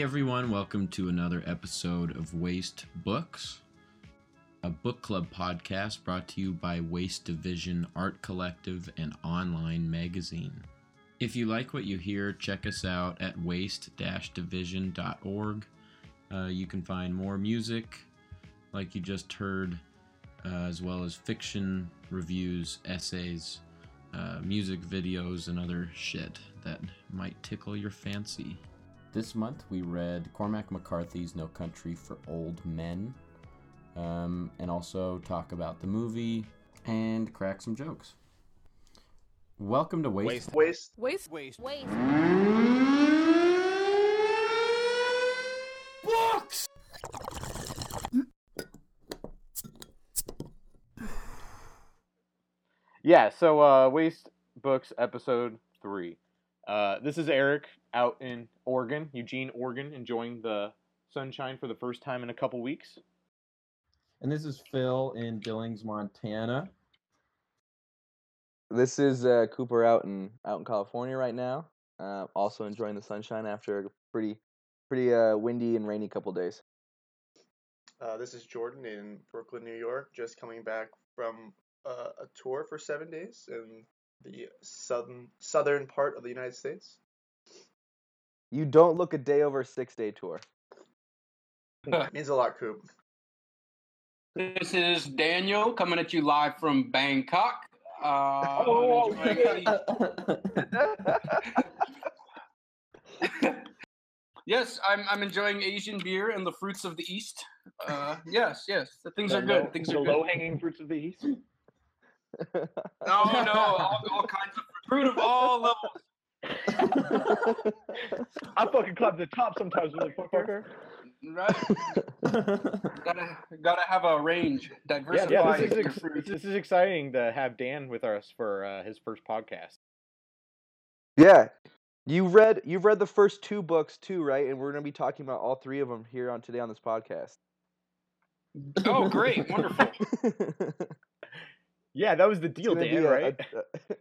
Hey everyone, welcome to another episode of Waste Books, a book club podcast brought to you by Waste Division Art Collective and online magazine. If you like what you hear, check us out at waste-division.org. Uh, you can find more music, like you just heard, uh, as well as fiction, reviews, essays, uh, music videos, and other shit that might tickle your fancy. This month we read Cormac McCarthy's No Country for Old Men, um, and also talk about the movie and crack some jokes. Welcome to Waste. Waste. Waste. Waste. Waste. Books! Yeah, so uh, Waste Books episode three. Uh, this is Eric out in Oregon, Eugene, Oregon, enjoying the sunshine for the first time in a couple weeks. And this is Phil in Billings, Montana. This is uh, Cooper out in out in California right now. Uh, also enjoying the sunshine after a pretty pretty uh, windy and rainy couple days. Uh, this is Jordan in Brooklyn, New York, just coming back from uh, a tour for seven days in the southern southern part of the United States. You don't look a day over a six day tour. means a lot, Coop. This is Daniel coming at you live from Bangkok. Uh, I'm enjoying the- yes, I'm, I'm enjoying Asian beer and the fruits of the East. Uh, yes, yes, the things are good. Things the are low hanging fruits of the east. No, no, all, all kinds of fruit of all levels. I fucking climb the top sometimes, motherfucker. Right? gotta gotta have a range. Yeah, Diversify yeah, this is ex- this is exciting to have Dan with us for uh, his first podcast. yeah, you read you've read the first two books too, right? And we're gonna be talking about all three of them here on today on this podcast. Oh, great, wonderful. Yeah, that was the deal, gonna Dan. a- right?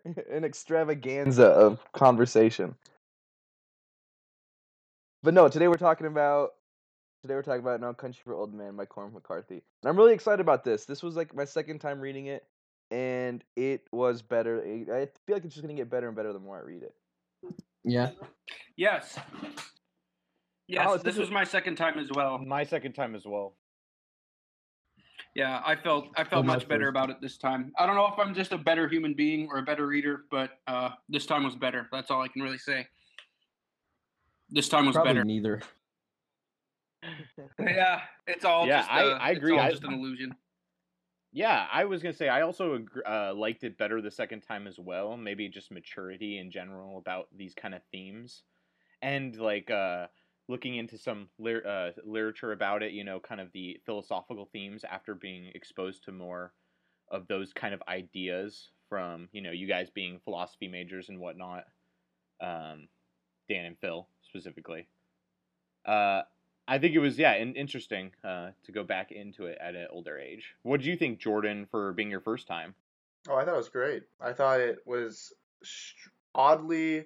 a- an extravaganza of conversation. But no, today we're talking about today we're talking about No Country for Old Men by Cormac McCarthy. And I'm really excited about this. This was like my second time reading it, and it was better. I I feel like it's just gonna get better and better the more I read it. yeah. Yes. Yes, Alex, this this was my second time as well. My second time as well. Yeah, I felt I felt much better first. about it this time. I don't know if I'm just a better human being or a better reader, but uh, this time was better. That's all I can really say. This time was Probably better. neither. Yeah, it's all Yeah, just I- uh, I it's agree. all I- just an illusion. Yeah, I was gonna say I also uh, liked it better the second time as well. Maybe just maturity in general about these kind of themes, and like uh, looking into some lir- uh, literature about it. You know, kind of the philosophical themes after being exposed to more of those kind of ideas from you know you guys being philosophy majors and whatnot. Um, Dan and Phil specifically. Uh, I think it was yeah, in, interesting uh, to go back into it at an older age. What did you think, Jordan, for being your first time? Oh, I thought it was great. I thought it was oddly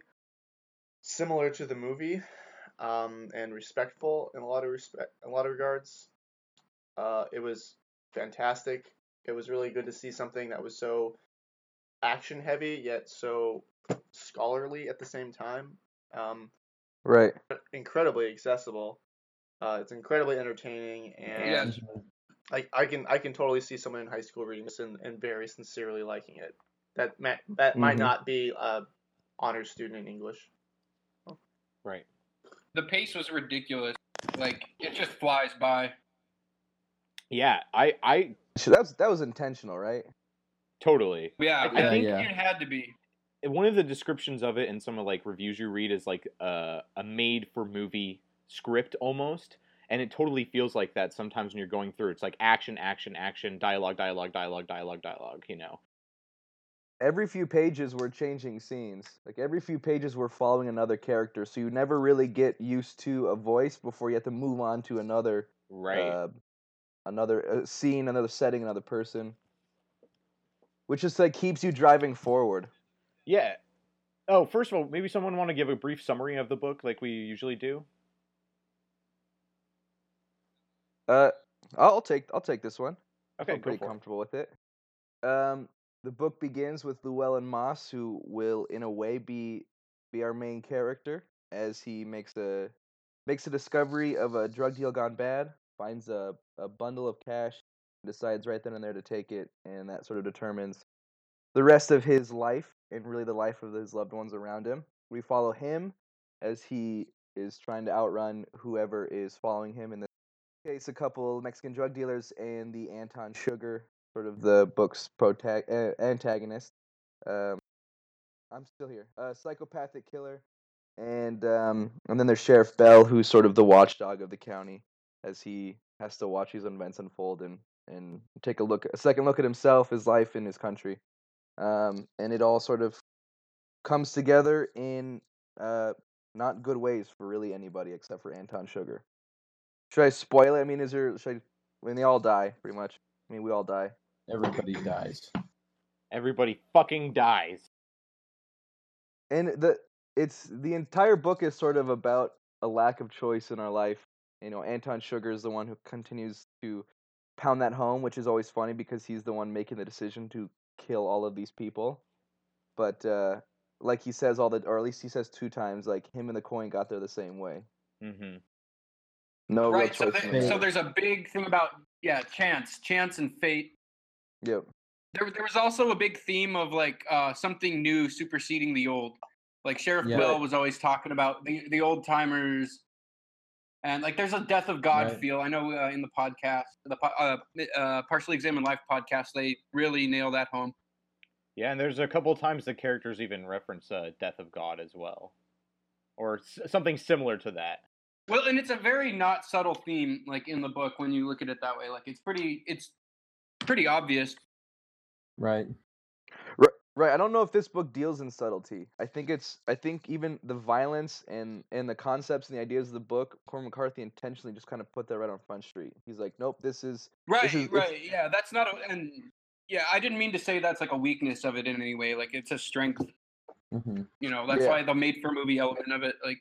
similar to the movie, um, and respectful in a lot of respect, in a lot of regards. Uh, it was fantastic. It was really good to see something that was so action heavy yet so scholarly at the same time. Um, Right. incredibly accessible. Uh, it's incredibly entertaining, and Yes. like I can I can totally see someone in high school reading this and, and very sincerely liking it. That ma- that might Mhm. not be a honor student in English. Right. The pace was ridiculous. Like it just flies by. Yeah, I I So that was that was intentional, right? totally. Yeah, I I, think yeah. it had to be. One of the descriptions of it in some of like reviews you read is like uh, a made for movie script almost, and it totally feels like that sometimes when you're going through. It's like action, action, action, dialogue, dialogue, dialogue, dialogue, dialogue. You know. Every few pages we're changing scenes. Like every few pages we're following another character, so you never really get used to a voice before you have to move on to another Right. uh, another uh, scene, another setting, another person. Which just like keeps you driving forward. Yeah. Oh, first of all, maybe someone want to give a brief summary of the book like we usually do? Uh, I'll take I'll take this one. Okay, I'm pretty for it. comfortable with it. Um, the book begins with Llewellyn Moss, who will, in a way, be be our main character as he makes a makes a discovery of a drug deal gone bad, finds a a bundle of cash, decides right then and there to take it, and that sort of determines the rest of his life and really the life of his loved ones around him. We follow him as he is trying to outrun whoever is following him in this case a couple Mexican drug dealers and the Anton Chigurh, sort of the book's protag- uh, antagonist. Um, I'm still here. A psychopathic killer, and um, and then there's Sheriff Bell, who's sort of the watchdog of the county, as he has to watch these events unfold and and take a look, a second look at himself, his life, and his country. Um, and it all sort of comes together in uh, not good ways for really anybody except for Anton Chigurh. Should I spoil it? I mean, is there? Should I? I mean, they all die pretty much. I mean, we all die. Everybody dies. Everybody fucking dies. and the it's the entire book is sort of about a lack of choice in our life. You know, Anton Chigurh is the one who continues to pound that home, which is always funny because he's the one making the decision to kill all of these people. But uh, like he says all the, or at least he says two times, like him and the coin got there the same way. Mm-hmm. No right. So, real choice. there, so there's a big thing about yeah, chance, chance, and fate. Yep. There, there was also a big theme of like uh, something new superseding the old. Like Sheriff Yeah. Bell was always talking about the the old timers, and like there's a death of God Right. feel. I know uh, in the podcast, the uh, uh, partially examined life podcast, they really nail that home. Yeah, and there's a couple times the characters even reference uh, Death of God as well, or s- something similar to that. Well, and it's a very not subtle theme, like in the book when you look at it that way. Like it's pretty, it's pretty obvious. Right. Right, right. I don't know if this book deals in subtlety. I think it's. I think even the violence and and the concepts and the ideas of the book, Cormac McCarthy intentionally just kind of put that right on Front Street. He's like, nope, this is Right, is- right. Yeah, that's not a and yeah, I didn't mean to say that's like a weakness of it in any way. Like it's a strength. hmm You know, that's Yeah. why the made for movie element of it. Like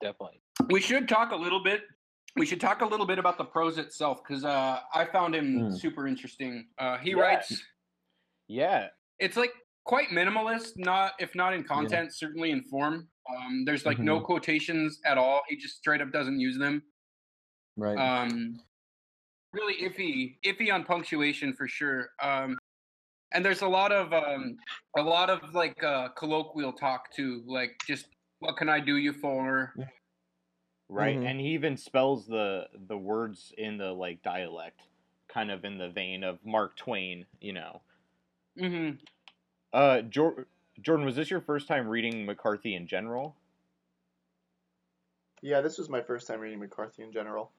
Definitely. we should talk a little bit. We should talk a little bit about the prose itself because uh, I found him Mm. super interesting. Uh, he Yeah. writes. Yeah, It's like quite minimalist, not if not in content, certainly in form. Um, there's like no quotations at all. He just straight up doesn't use them. Right. um really iffy iffy on punctuation for sure um and there's a lot of um a lot of like uh colloquial talk too like just what can i do you for right. Mhm. And he even spells the the words in the like dialect, kind of in the vein of Mark Twain. You know. mm-hmm. Uh, Jor- Jordan, was this your first time reading McCarthy in general? Yeah, this was my first time reading McCarthy in general.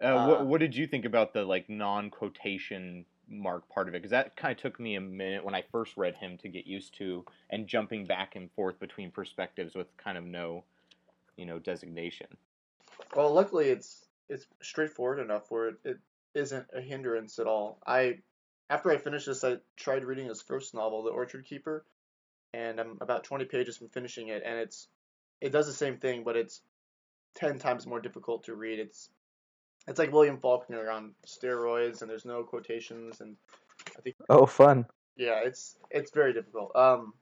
Uh, Uh, what what did you think about the like non quotation mark part of it? Because that kind of took me a minute when I first read him to get used to, and jumping back and forth between perspectives with kind of no, you know, designation. Well, luckily it's it's straightforward enough where it, it isn't a hindrance at all. I after I finished this, I tried reading his first novel, The Orchard Keeper, and I'm about 20 pages from finishing it, and it's it does the same thing, but it's 10 times more difficult to read. It's it's like William Faulkner on steroids, and there's no quotations, and I think Oh, fun. yeah, it's it's very difficult. Um,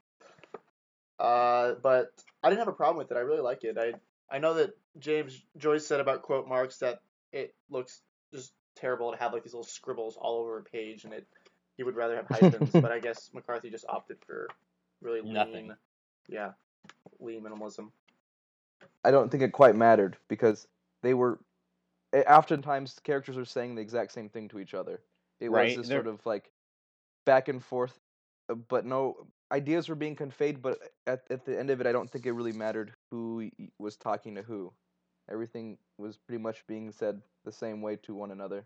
uh, but I didn't have a problem with it. I really like it. I I know that James Joyce said about quote marks that it looks just terrible to have like these little scribbles all over a page, and it he would rather have hyphens. but I guess McCarthy just opted for really lean, Nothing. yeah, lean minimalism. I don't think it quite mattered because they were. eh, Oftentimes, characters are saying the exact same thing to each other. It Right, was this they're- sort of like back and forth, uh, but no ideas were being conveyed. But eh, at at the end of it, I don't think it really mattered who was talking to who. Everything was pretty much being said the same way to one another.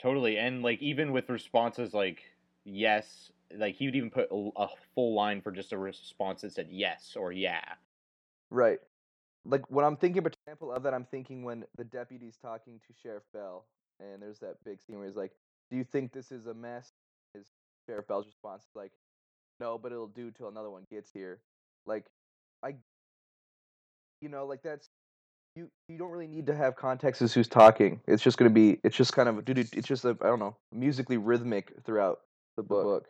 Totally, and like even with responses like yes, like he would even put a, a full line for just a response that said yes or yeah. Right. Like when I'm thinking, for example, of that, I'm thinking when the deputy's talking to Sheriff Bell, and there's that big scene where he's like, "Do you think this is a mess?" His Sheriff Bell's response is like, "No, but it'll do till another one gets here." Like, I, you know, like that's you you don't really need to have context as who's talking. It's just gonna be it's just kind of dude. It's just a I don't know musically rhythmic throughout the book.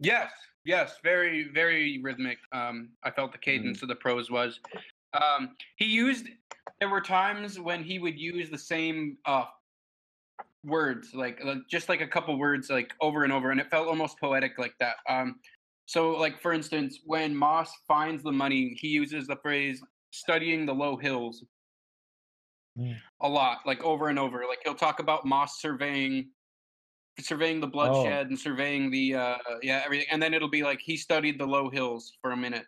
Yes, yes, very, very rhythmic. Um, I felt the cadence of the prose was. Um, he used. There were times when he would use the same uh, words, like uh, just like a couple words, like over and over, and it felt almost poetic like that. Um, so, like for instance, when Moss finds the money, he uses the phrase "studying the low hills" Mm. a lot, like over and over. Like he'll talk about Moss surveying surveying the bloodshed and surveying the uh yeah everything and then it'll be like he studied the low hills for a minute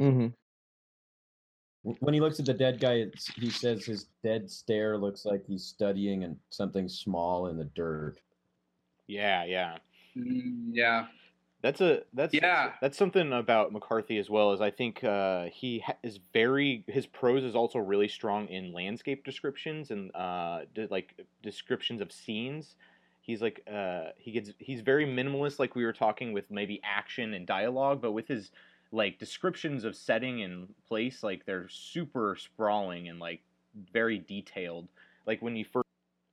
Mm-hmm. When he looks at the dead guy, it's, he says his dead stare looks like he's studying and something small in the dirt. Yeah, yeah. Mm, yeah That's a that's Yeah. That's something about McCarthy as well. Is I think uh, he ha- is very his prose is also really strong in landscape descriptions and uh, de- like descriptions of scenes. He's like uh, he gets he's very minimalist, like we were talking with maybe action and dialogue, but with his like descriptions of setting and place, like they're super sprawling and like very detailed. Like when you first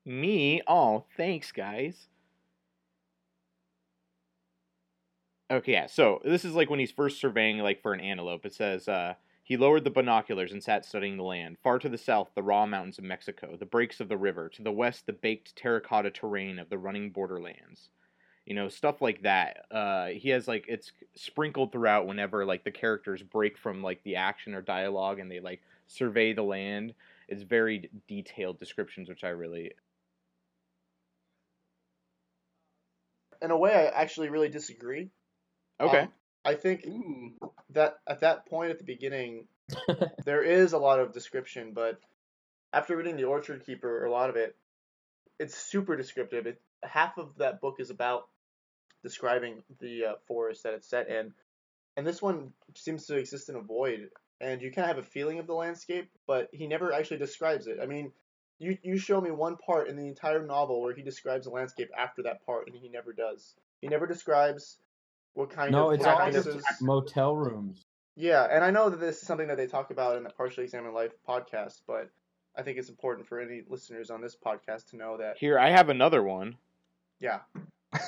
me, oh thanks guys. Okay, yeah. So this is like when he's first surveying, like for an antelope. It says uh, he lowered the binoculars and sat studying the land. Far to the south, the raw mountains of Mexico, the breaks of the river. To the west, the baked terracotta terrain of the running borderlands. You know, stuff like that. Uh, he has like it's sprinkled throughout whenever like the characters break from like the action or dialogue and they like survey the land. It's very detailed descriptions, which I really In a way, I actually really disagree. Okay. Um, I think Ooh. that at that point at the beginning, there is a lot of description, but after reading The Orchard Keeper, a lot of it, it's super descriptive. It, half of that book is about describing the uh, forest that it's set in, and this one seems to exist in a void, and you kind of have a feeling of the landscape, but he never actually describes it. I mean, you you show me one part in the entire novel where he describes the landscape after that part, and he never does. He never describes what kind no, of it's all cactuses. just motel rooms. Yeah, and I know that this is something that they talk about in the Partially Examined Life podcast, but I think it's important for any listeners on this podcast to know that, Here, I have another one. yeah,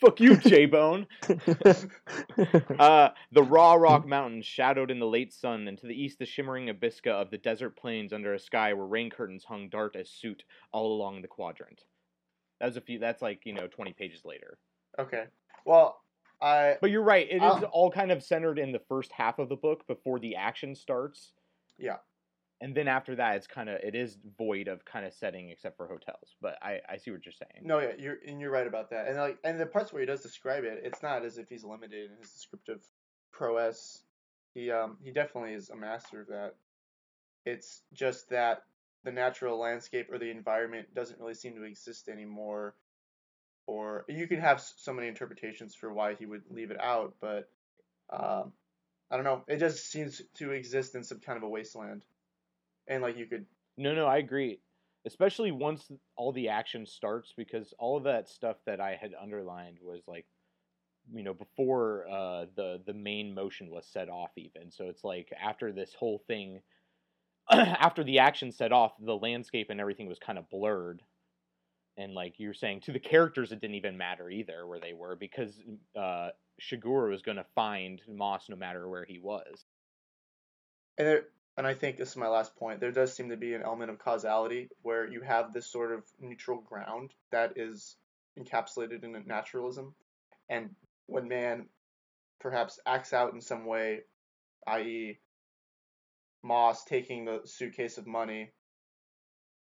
Fuck you, J Bone. Uh, the raw rock mountains shadowed in the late sun, and to the east the shimmering abscissa of the desert plains under a sky where rain curtains hung dark as soot all along the quadrant. That was a few. That's like you know twenty pages later. okay. Well, I But you're right. It is I'll- all kind of centered in the first half of the book before the action starts. Yeah. And then after that, it's kind of it is void of kind of setting except for hotels. But I I see what you're saying. no, yeah, you're and you're right about that, and like and the parts where he does describe it, it's not as if he's limited in his descriptive prowess. He um he definitely is a master of that. It's just that the natural landscape or the environment doesn't really seem to exist anymore. Or you can have so many interpretations for why he would leave it out, but um, I don't know. It just seems to exist in some kind of a wasteland, and like you could No, no, I agree. Especially once all the action starts, because all of that stuff that I had underlined was like, you know, before uh, the the main motion was set off. Even so, it's like after this whole thing, after the action set off, the landscape and everything was kind of blurred. And like you're saying, to the characters, it didn't even matter either where they were because uh, Chigurh was going to find Moss no matter where he was. and there, and I think this is my last point. There does seem to be an element of causality where you have this sort of neutral ground that is encapsulated in naturalism, and when man perhaps acts out in some way, i.e., Moss taking the suitcase of money,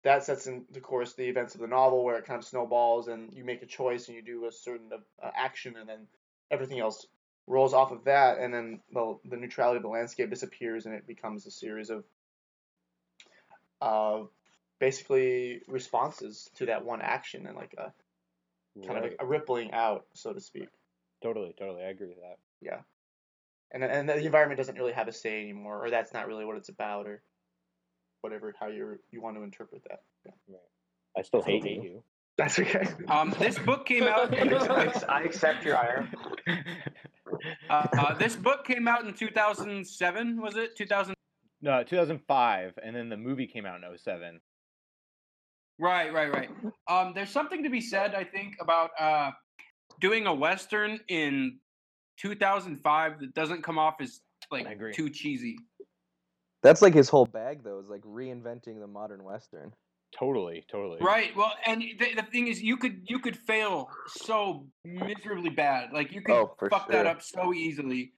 that sets into course the events of the novel where it kind of snowballs and you make a choice and you do a certain uh, action and then everything else rolls off of that, and then the the neutrality of the landscape disappears, and it becomes a series of uh, basically responses to that one action, and like a kind of Right. a, a rippling out, so to speak. Totally, totally, I agree with that. Yeah, and and the environment doesn't really have a say anymore, or that's not really what it's about, or whatever how you you want to interpret that. Yeah. I still hate hate you. you. That's okay. um this book came out I accept your ire. uh, uh, this book came out in 2007 was it 2000 No, 2005, and then the movie came out in 07. Right, right, right. Um, there's something to be said, I think, about uh, doing a western in 2005 that doesn't come off as like I agree. too cheesy. That's like his whole bag, though, is like reinventing the modern western. Totally, totally. Right. Well, and the, the thing is, you could you could fail so miserably bad. Like you could Oh, for fuck that up so easily.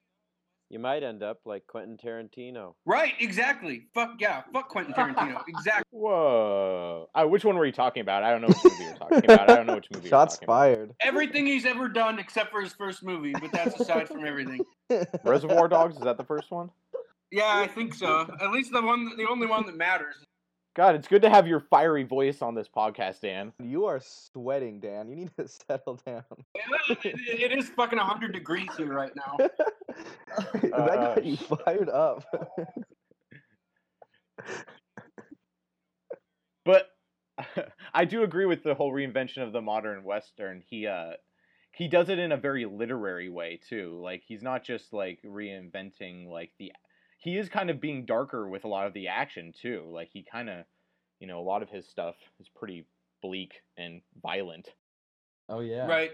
You might end up like Quentin Tarantino. Right. Exactly. Fuck yeah. Fuck Quentin Tarantino. exactly. Whoa. Uh, which one were you talking about? I don't know which movie you're talking about. I don't know which movie Shots you're talking fired. Everything he's ever done except for his first movie, but that's aside from everything. Reservoir Dogs, is that the first one? Yeah, I think so. At least the one, the only one that matters. God, it's good to have your fiery voice on this podcast, Dan. You are sweating, Dan. You need to settle down. It, it is fucking 100 degrees here right now. that Uh, got you fired up. But I do agree with the whole reinvention of the modern western. He uh he does it in a very literary way too. Like he's not just like reinventing like the he is kind of being darker with a lot of the action too. Like he kind of you know, a lot of his stuff is pretty bleak and violent. Oh yeah. Right.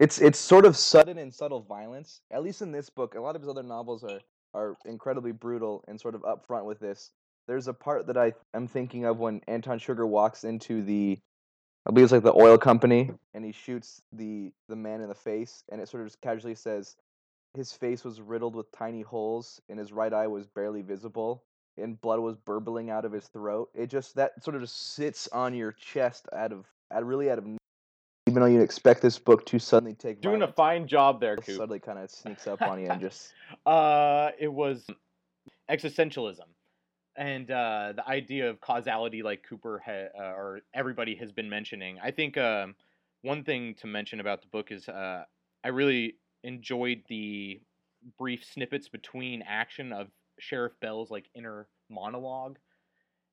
it's it's sort of sudden and subtle violence. At least in this book, a lot of his other novels are are incredibly brutal and sort of upfront with this. There's a part that I am thinking of when Anton Chigurh walks into the I believe it's like the oil company and he shoots the the man in the face and it sort of just casually says his face was riddled with tiny holes and his right eye was barely visible and blood was burbling out of his throat. It just that sort of just sits on your chest out of out really out of even though you'd expect this book to suddenly take Doing a violence, fine job there, Coop. suddenly kind of sneaks up on you and just Uh, it was existentialism, and uh, the idea of causality, like Cooper ha- uh, or everybody has been mentioning. I think um, one thing to mention about the book is uh, I really enjoyed the brief snippets between action of Sheriff Bell's like inner monologue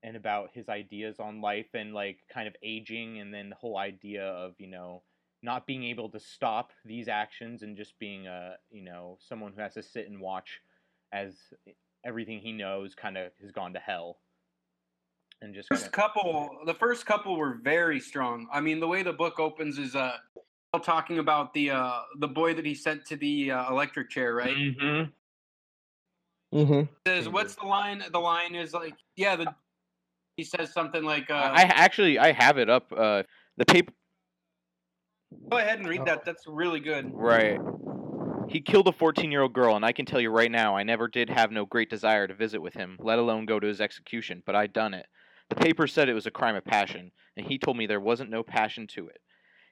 and about his ideas on life and like kind of aging and then the whole idea of you know not being able to stop these actions and just being a you know someone who has to sit and watch as everything he knows kind of has gone to hell and just First kinda, couple, the first couple were very strong. I mean, the way the book opens is uh, talking about the uh, the boy that he sent to the uh, electric chair, right? Mm-hmm. mm-hmm. Says, what's the line? The line is like, yeah, the he says something like, uh, I I actually I have it up uh the paper go ahead and read that. That's really good. Right. He killed a 14 year old girl, and I can tell you right now, I never did have no great desire to visit with him, let alone go to his execution, but I done it. The paper said it was a crime of passion, and he told me there wasn't no passion to it.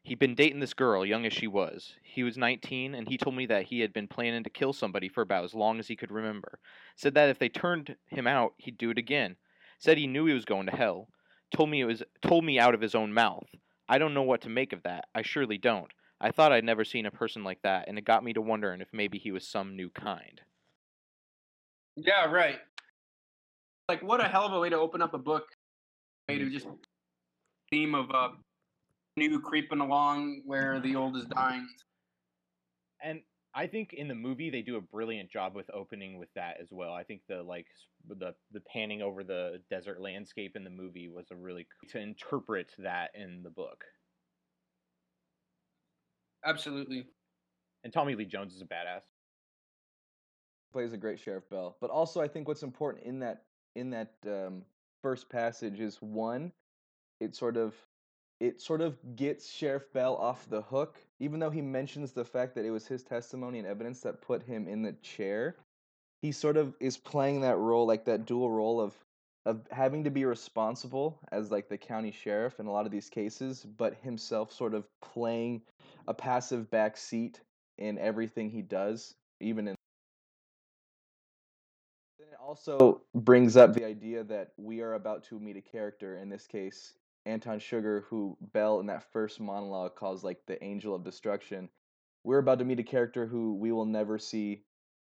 He'd been dating this girl, young as she was. He was 19, and he told me that he had been planning to kill somebody for about as long as he could remember. Said that if they turned him out, he'd do it again. Said he knew he was going to hell. Told me it was told me out of his own mouth. I don't know what to make of that. I surely don't. I thought I'd never seen a person like that, and it got me to wondering if maybe he was some new kind. Yeah, right. Like, what a hell of a way to open up a book. Way to just theme of uh, new creeping along where the old is dying. And I think in the movie they do a brilliant job with opening with that as well. I think the like the the panning over the desert landscape in the movie was a really to interpret that in the book. Absolutely. And Tommy Lee Jones is a badass. plays a great Sheriff Bell. But also, I think what's important in that in that um, first passage is one, it sort of it sort of gets Sheriff Bell off the hook, even though he mentions the fact that it was his testimony and evidence that put him in the chair. He sort of is playing that role, like that dual role of of having to be responsible as like the county sheriff in a lot of these cases, but himself sort of playing a passive back seat in everything he does, even in then it also brings up the idea that we are about to meet a character, in this case, Anton Chigurh, who Bell in that first monologue calls like the angel of destruction. We're about to meet a character who we will never see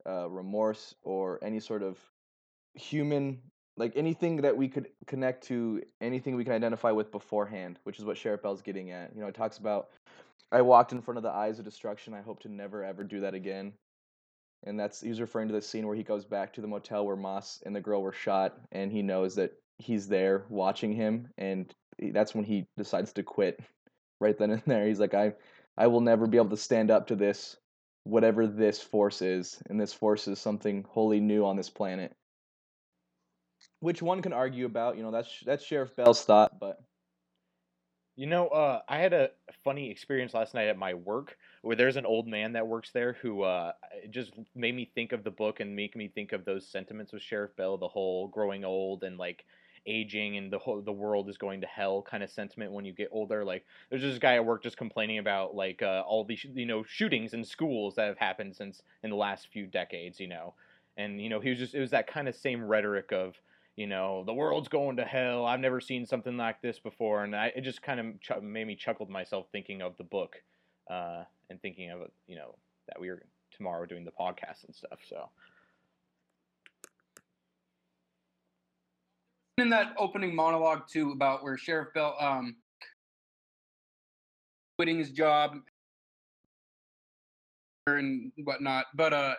uh, remorse or any sort of human, like anything that we could connect to, anything we can identify with beforehand, which is what Sheriff Bell's getting at. You know, it talks about, I walked in front of the eyes of destruction. I hope to never ever do that again and that's he's referring to the scene where he goes back to the motel where Moss and the girl were shot, and he knows that he's there watching him, and that's when he decides to quit. Right then and there, he's like, "I, I will never be able to stand up to this, whatever this force is, and this force is something wholly new on this planet." Which one can argue about? You know, that's that's Sheriff Bell's thought, but You know, uh, I had a funny experience last night at my work where there's an old man that works there who uh, just made me think of the book and make me think of those sentiments with Sheriff Bell, the whole growing old and like aging and the whole the world is going to hell kind of sentiment when you get older. Like there's this guy at work just complaining about like uh, all these you know shootings in schools that have happened since in the last few decades, you know, and you know he was just it was that kind of same rhetoric of you know, the world's going to hell. I've never seen something like this before, and I, it just kind of ch- made me chuckle to myself thinking of the book, uh, and thinking of you know that we were tomorrow doing the podcast and stuff. So in that opening monologue too about where Sheriff Bell um quitting his job and whatnot, but uh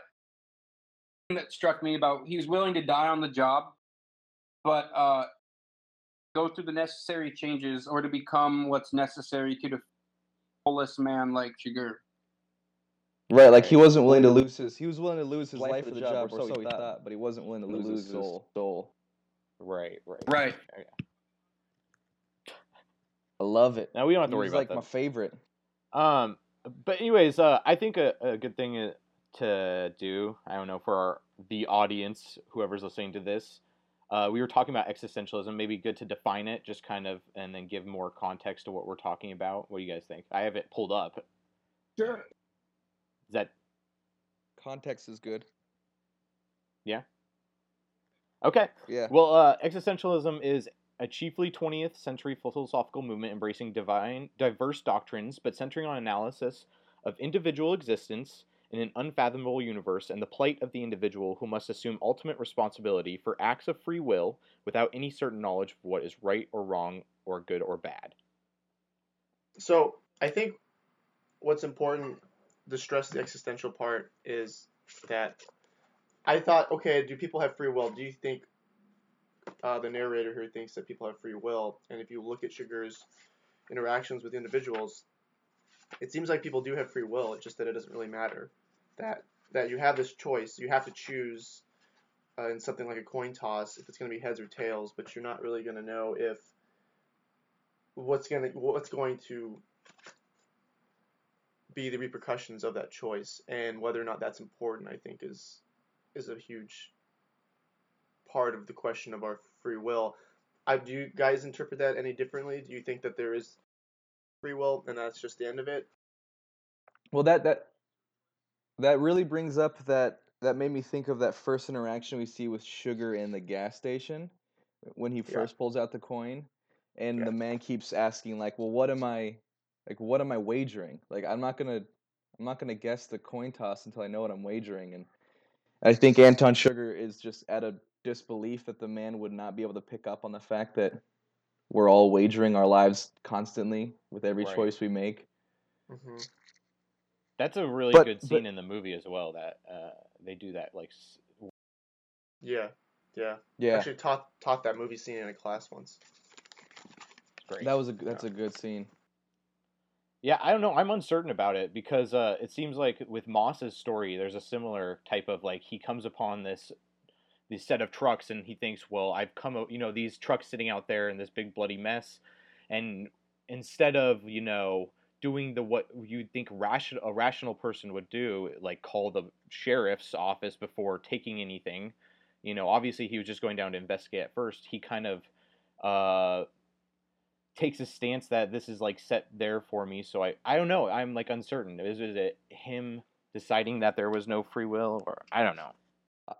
that struck me about he was willing to die on the job, but uh go through the necessary changes or to become what's necessary to the fullest man like Chigurh. Right, like he wasn't willing to lose his he was willing to lose his life, for the job, or so he thought, but he wasn't willing to lose, his soul. soul. Right, right, Right. Okay. I love it. Now we don't have He to worry was about like that. my favorite. Um, but anyways, uh, I think a, a good thing uh, to do, I don't know, for our, the audience, whoever's listening to this, uh, we were talking about existentialism. Maybe good to define it, just kind of, and then give more context to what we're talking about. What do you guys think? I have it pulled up. Sure. Is that Context is good. Okay? Yeah. Well, uh, existentialism is a chiefly 20th century philosophical movement embracing divine, diverse doctrines, but centering on analysis of individual existence in an unfathomable universe and the plight of the individual who must assume ultimate responsibility for acts of free will without any certain knowledge of what is right or wrong or good or bad. So I think what's important to stress the existential part is that I thought, okay, do people have free will? Do you think uh, the narrator here thinks that people have free will? And if you look at Chigurh's interactions with individuals, it seems like people do have free will. It's just that it doesn't really matter. That that you have this choice. You have to choose uh, in something like a coin toss if it's going to be heads or tails, but you're not really going to know if what's going to what's going to be the repercussions of that choice and whether or not that's important I think is is a huge part of the question of our free will. I do you guys interpret that any differently? Do you think that there is free will and that's just the end of it? Well, that that that really brings up that that made me think of that first interaction we see with Chigurh in the gas station when he Yeah. first pulls out the coin, and Yeah. the man keeps asking like, "Well, what am I like? What am I wagering? Like, I'm not gonna I'm not gonna guess the coin toss until I know what I'm wagering." And I think Anton Chigurh is just at a disbelief that the man would not be able to pick up on the fact that we're all wagering our lives constantly with every Right. choice we make. hmm That's a really But- good but- scene in the movie as well. That uh, they do that like s- Yeah. Yeah. I Yeah, actually taught taught that movie scene in a class once. great. that was a that's a good scene. Yeah, I don't know. I'm uncertain about it because uh, it seems like with Moss's story, there's a similar type of like he comes upon this this set of trucks and he thinks, well, I've come, you know, these trucks sitting out there in this big bloody mess, and instead of you know doing the what you'd think ration, a rational person would do, like call the sheriff's office before taking anything, you know, obviously he was just going down to investigate at first. He kind of uh takes a stance that this is like set there for me. So I I don't know. I'm like uncertain. Is, is it him deciding that there was no free will, or I don't know.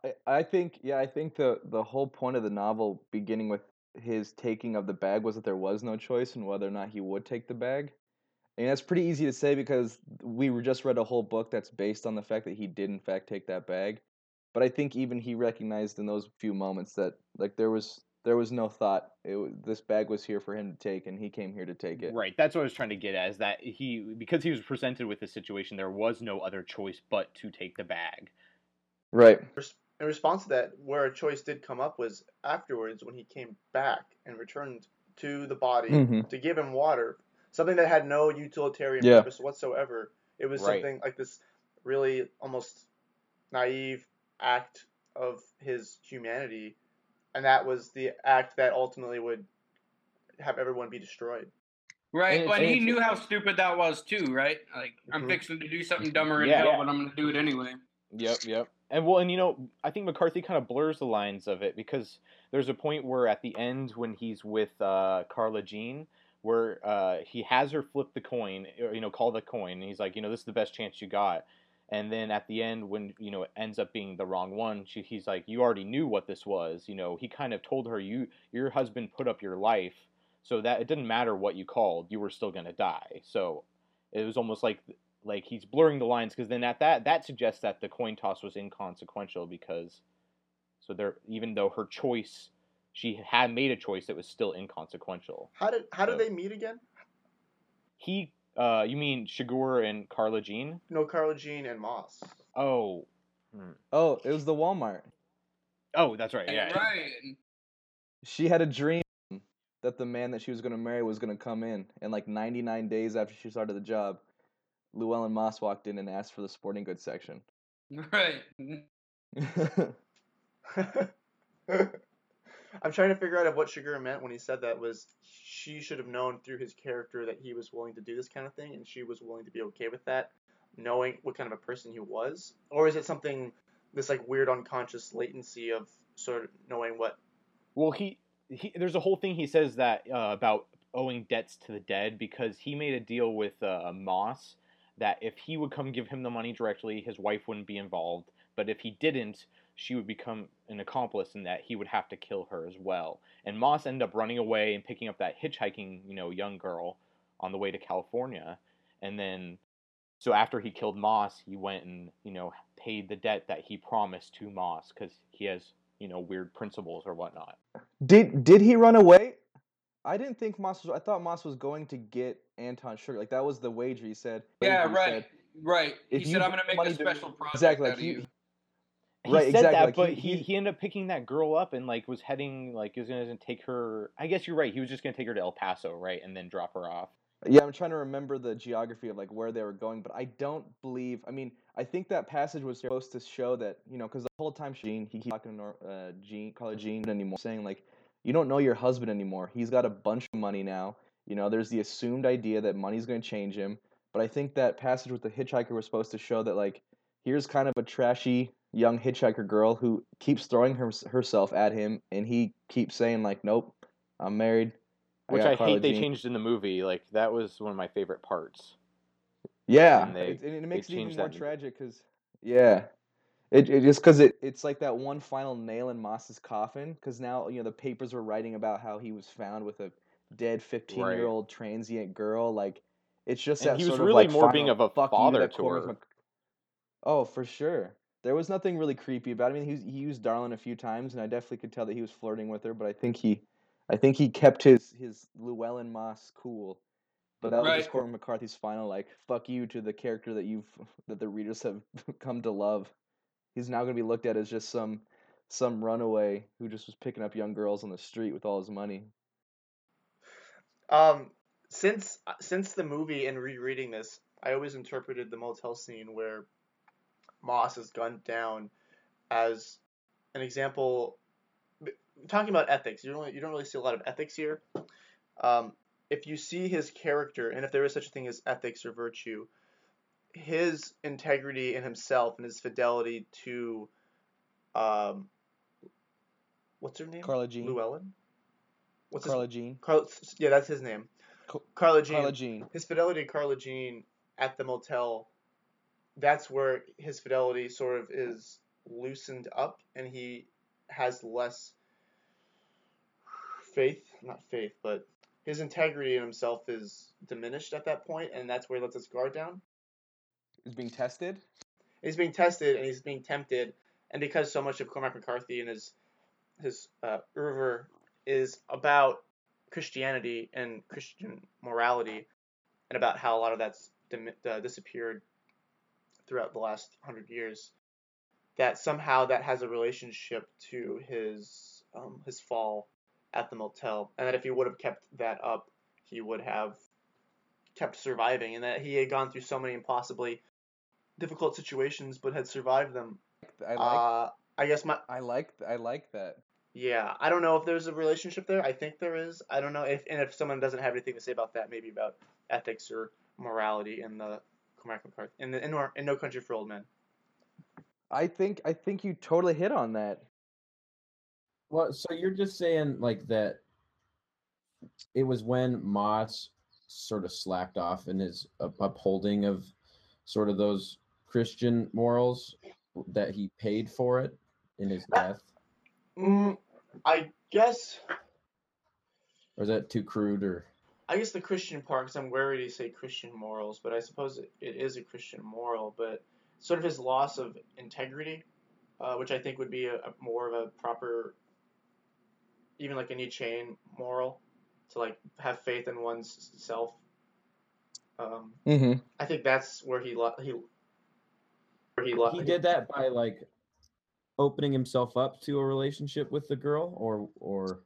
I, I think yeah, I think the the whole point of the novel beginning with his taking of the bag was that there was no choice and whether or not he would take the bag. And that's pretty easy to say because we just read a whole book that's based on the fact that he did in fact take that bag. But I think even he recognized in those few moments that like there was there was no thought. It, this bag was here for him to take, and he came here to take it. Right. That's what I was trying to get at. Is that he because he was presented with this situation, there was no other choice but to take the bag. Right. in response to that, where a choice did come up was afterwards when he came back and returned to the body Mhm. to give him water, something that had no utilitarian Yeah. purpose whatsoever. It was Right. something like this really almost naive act of his humanity, and that was the act that ultimately would have everyone be destroyed. Right, but he knew how stupid that was too, right? Like, I'm Mhm. fixing to do something dumber in Yeah. hell, but I'm gonna do it anyway. Yep, yep. And well, and you know, I think McCarthy kind of blurs the lines of it because there's a point where at the end when he's with uh, Carla Jean, where uh, he has her flip the coin, or you know, call the coin, and he's like, you know, this is the best chance you got. And then at the end, when you know it ends up being the wrong one, she, he's like, you already knew what this was. You know, he kind of told her, you, your husband put up your life, so that it didn't matter what you called, you were still gonna die. So it was almost like like he's blurring the lines because then at that that suggests that the coin toss was inconsequential because so there even though her choice she had made a choice that was still inconsequential How did how did they meet again? he uh you mean Chigurh and Carla Jean No, Carla Jean and Moss. oh Oh, it was the Walmart. oh that's right yeah Right. She had a dream that the man that she was going to marry was going to come in, and like 99 days after she started the job, Llewellyn Moss walked in and asked for the sporting goods section. Right. I'm trying to figure out if what Chigurh meant when he said that was she should have known through his character that he was willing to do this kind of thing, and she was willing to be okay with that, knowing what kind of a person he was, or is it something this like weird unconscious latency of sort of knowing what? well he, he there's a whole thing he says that uh, about owing debts to the dead because he made a deal with uh, Moss that if he would come give him the money directly his wife wouldn't be involved but if he didn't she would become an accomplice and that he would have to kill her as well and Moss ended up running away and picking up that hitchhiking you know young girl on the way to California and then so after he killed Moss he went and you know paid the debt that he promised to Moss because he has you know weird principles or whatnot Did did he run away? I didn't think Moss was. I thought Moss was going to get Anton Chigurh. Like that was the wager he said. Yeah, he right. said. Right. He said, "I'm gonna make a to- special project Exactly, out like of he- you." He Right, said exactly, that, like, but he- he, he- ended up picking that girl up and like was heading like he was gonna take her. I guess you're right. He was just gonna take her to El Paso, right, and then drop her off. Yeah, I'm trying to remember the geography of like where they were going, but I don't believe. I mean, I think that passage was supposed to show that you know, because the whole time Jean, he keeps talking to uh, Jean, call her Jean anymore, saying like, you don't know your husband anymore. He's got a bunch of money now. You know, there's the assumed idea that money's going to change him. But I think that passage with the hitchhiker was supposed to show that like, here's kind of a trashy young hitchhiker girl who keeps throwing her, herself at him, and he keeps saying like, nope, I'm married. Which I Carla hate they changed in the movie. Like that was one of my favorite parts. Yeah, and they- it, and it makes it even more tragic because yeah, it, it just because it it's like that one final nail in Moss's coffin. Because now you know the papers were writing about how he was found with a dead fifteen year old transient girl. Like it's just And that he was really like, more being of a father to her. Mc- Oh, for sure. There was nothing really creepy about. It. I mean, he he used Darlin a few times, and I definitely could tell that he was flirting with her. But I think he, I think he kept his his Llewellyn Moss cool. But that was Right. just Cormac McCarthy's final like fuck you to the character that you've that the readers have come to love. He's now going to be looked at as just some some runaway who just was picking up young girls on the street with all his money. Um, since since the movie and rereading this, I always interpreted the motel scene where Moss is gunned down as an example. Talking about ethics, you don't really, you don't really see a lot of ethics here. Um, if you see his character, and if there is such a thing as ethics or virtue, his integrity in himself and his fidelity to, um, what's her name? Carla Jean. Llewellyn. What's Carla his, Jean. Carla, yeah, that's his name. Carla Jean. Carla Jean. His fidelity to Carla Jean at the motel, that's where his fidelity sort of is loosened up and he has less faith, not faith, but his integrity in himself is diminished at that point, and that's where he lets his guard down. He's being tested. He's being tested and he's being tempted, and because so much of Cormac McCarthy and his his uh, oeuvre is about Christianity and Christian morality, and about how a lot of that's dim- uh, disappeared throughout the last hundred years. that somehow that has a relationship to his um, his fall at the motel, and that if he would have kept that up, he would have kept surviving, and that he had gone through so many impossibly difficult situations, but had survived them. I like Uh, I guess my I like I like that. yeah, I don't know if there's a relationship there. I think there is. I don't know if and if someone doesn't have anything to say about that, maybe about ethics or morality in the Cormac McCarthy in the in, Nor- in No Country for Old Men. I think I think you totally hit on that. Well, so you're just saying like that it was when Moss sort of slacked off in his upholding of sort of those Christian morals that he paid for it in his death, Mm, I guess or is that too crude? Or I guess the Christian part, because I'm wary to say Christian morals, but I suppose it, it is a Christian moral, but sort of his loss of integrity, uh, which I think would be a, a more of a proper, even like a Nietzschean moral, to like have faith in one's self. Um, Mm-hmm. I think that's where he lo- he where he lo- he did that by like opening himself up to a relationship with the girl, or or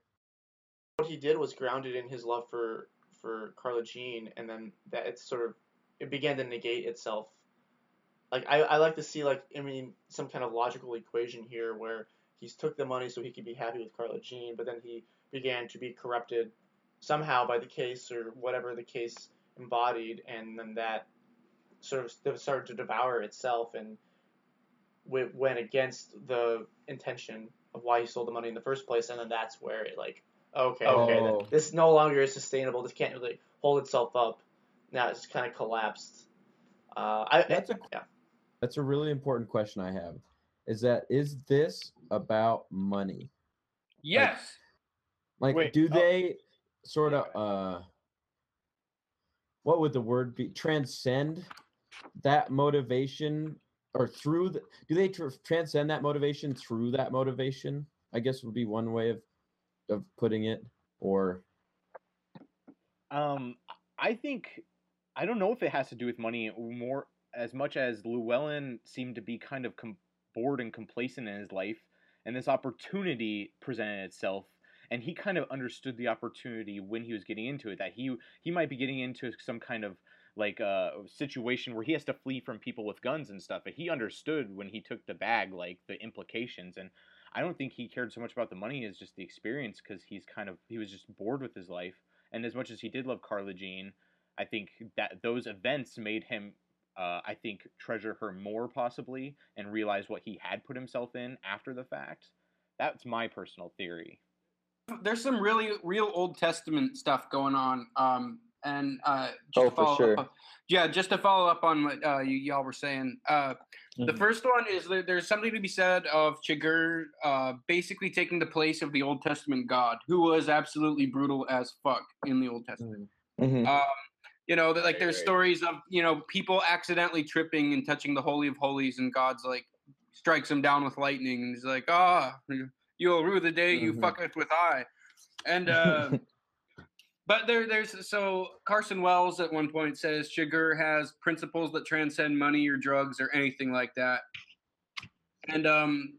what he did was grounded in his love for for Carla Jean, and then that it's sort of it began to negate itself. Like I, I like to see like I mean some kind of logical equation here where he's took the money so he could be happy with Carla Jean, but then he began to be corrupted somehow by the case or whatever the case embodied, and then that sort of started to devour itself and went against the intention of why he stole the money in the first place, and then that's where it like okay, okay, Oh. th- this no longer is sustainable. This can't really hold itself up. Now it's kind of collapsed. Uh, I, That's a- yeah. that's a really important question I have. Is that is this about money? Yes. Like, Wait, do oh. they sort of uh, what would the word be? Transcend that motivation, or through the? Do they tr- transcend that motivation through that motivation? I guess would be one way of of putting it. Or Um, I think I don't know if it has to do with money more as much as Llewellyn seemed to be kind of com- bored and complacent in his life, and this opportunity presented itself, and he kind of understood the opportunity when he was getting into it that he he might be getting into some kind of like uh, situation where he has to flee from people with guns and stuff. But he understood when he took the bag like the implications and. I don't think he cared so much about the money as just the experience because he's kind of he was just bored with his life and as much as he did love Carla Jean, I think that those events made him, uh, I think, treasure her more possibly and realize what he had put himself in after the fact. That's my personal theory. There's some really real Old Testament stuff going on. Um, and uh, just Oh, to for follow sure. Up, yeah, just to follow up on what uh, you, y'all were saying. Uh, The Mm-hmm. Mhm. first one is there, there's something to be said of Chigurh uh, basically taking the place of the Old Testament God, who was absolutely brutal as fuck in the Old Testament. Mm-hmm. Um, you know, that like Right, there's right. stories of you know people accidentally tripping and touching the holy of holies, and God's like strikes him down with lightning, and he's like, ah, you'll rue the day you Mhm. fucketh with I, and uh, but there there's so Carson Wells at one point says Chigurh has principles that transcend money or drugs or anything like that, and um.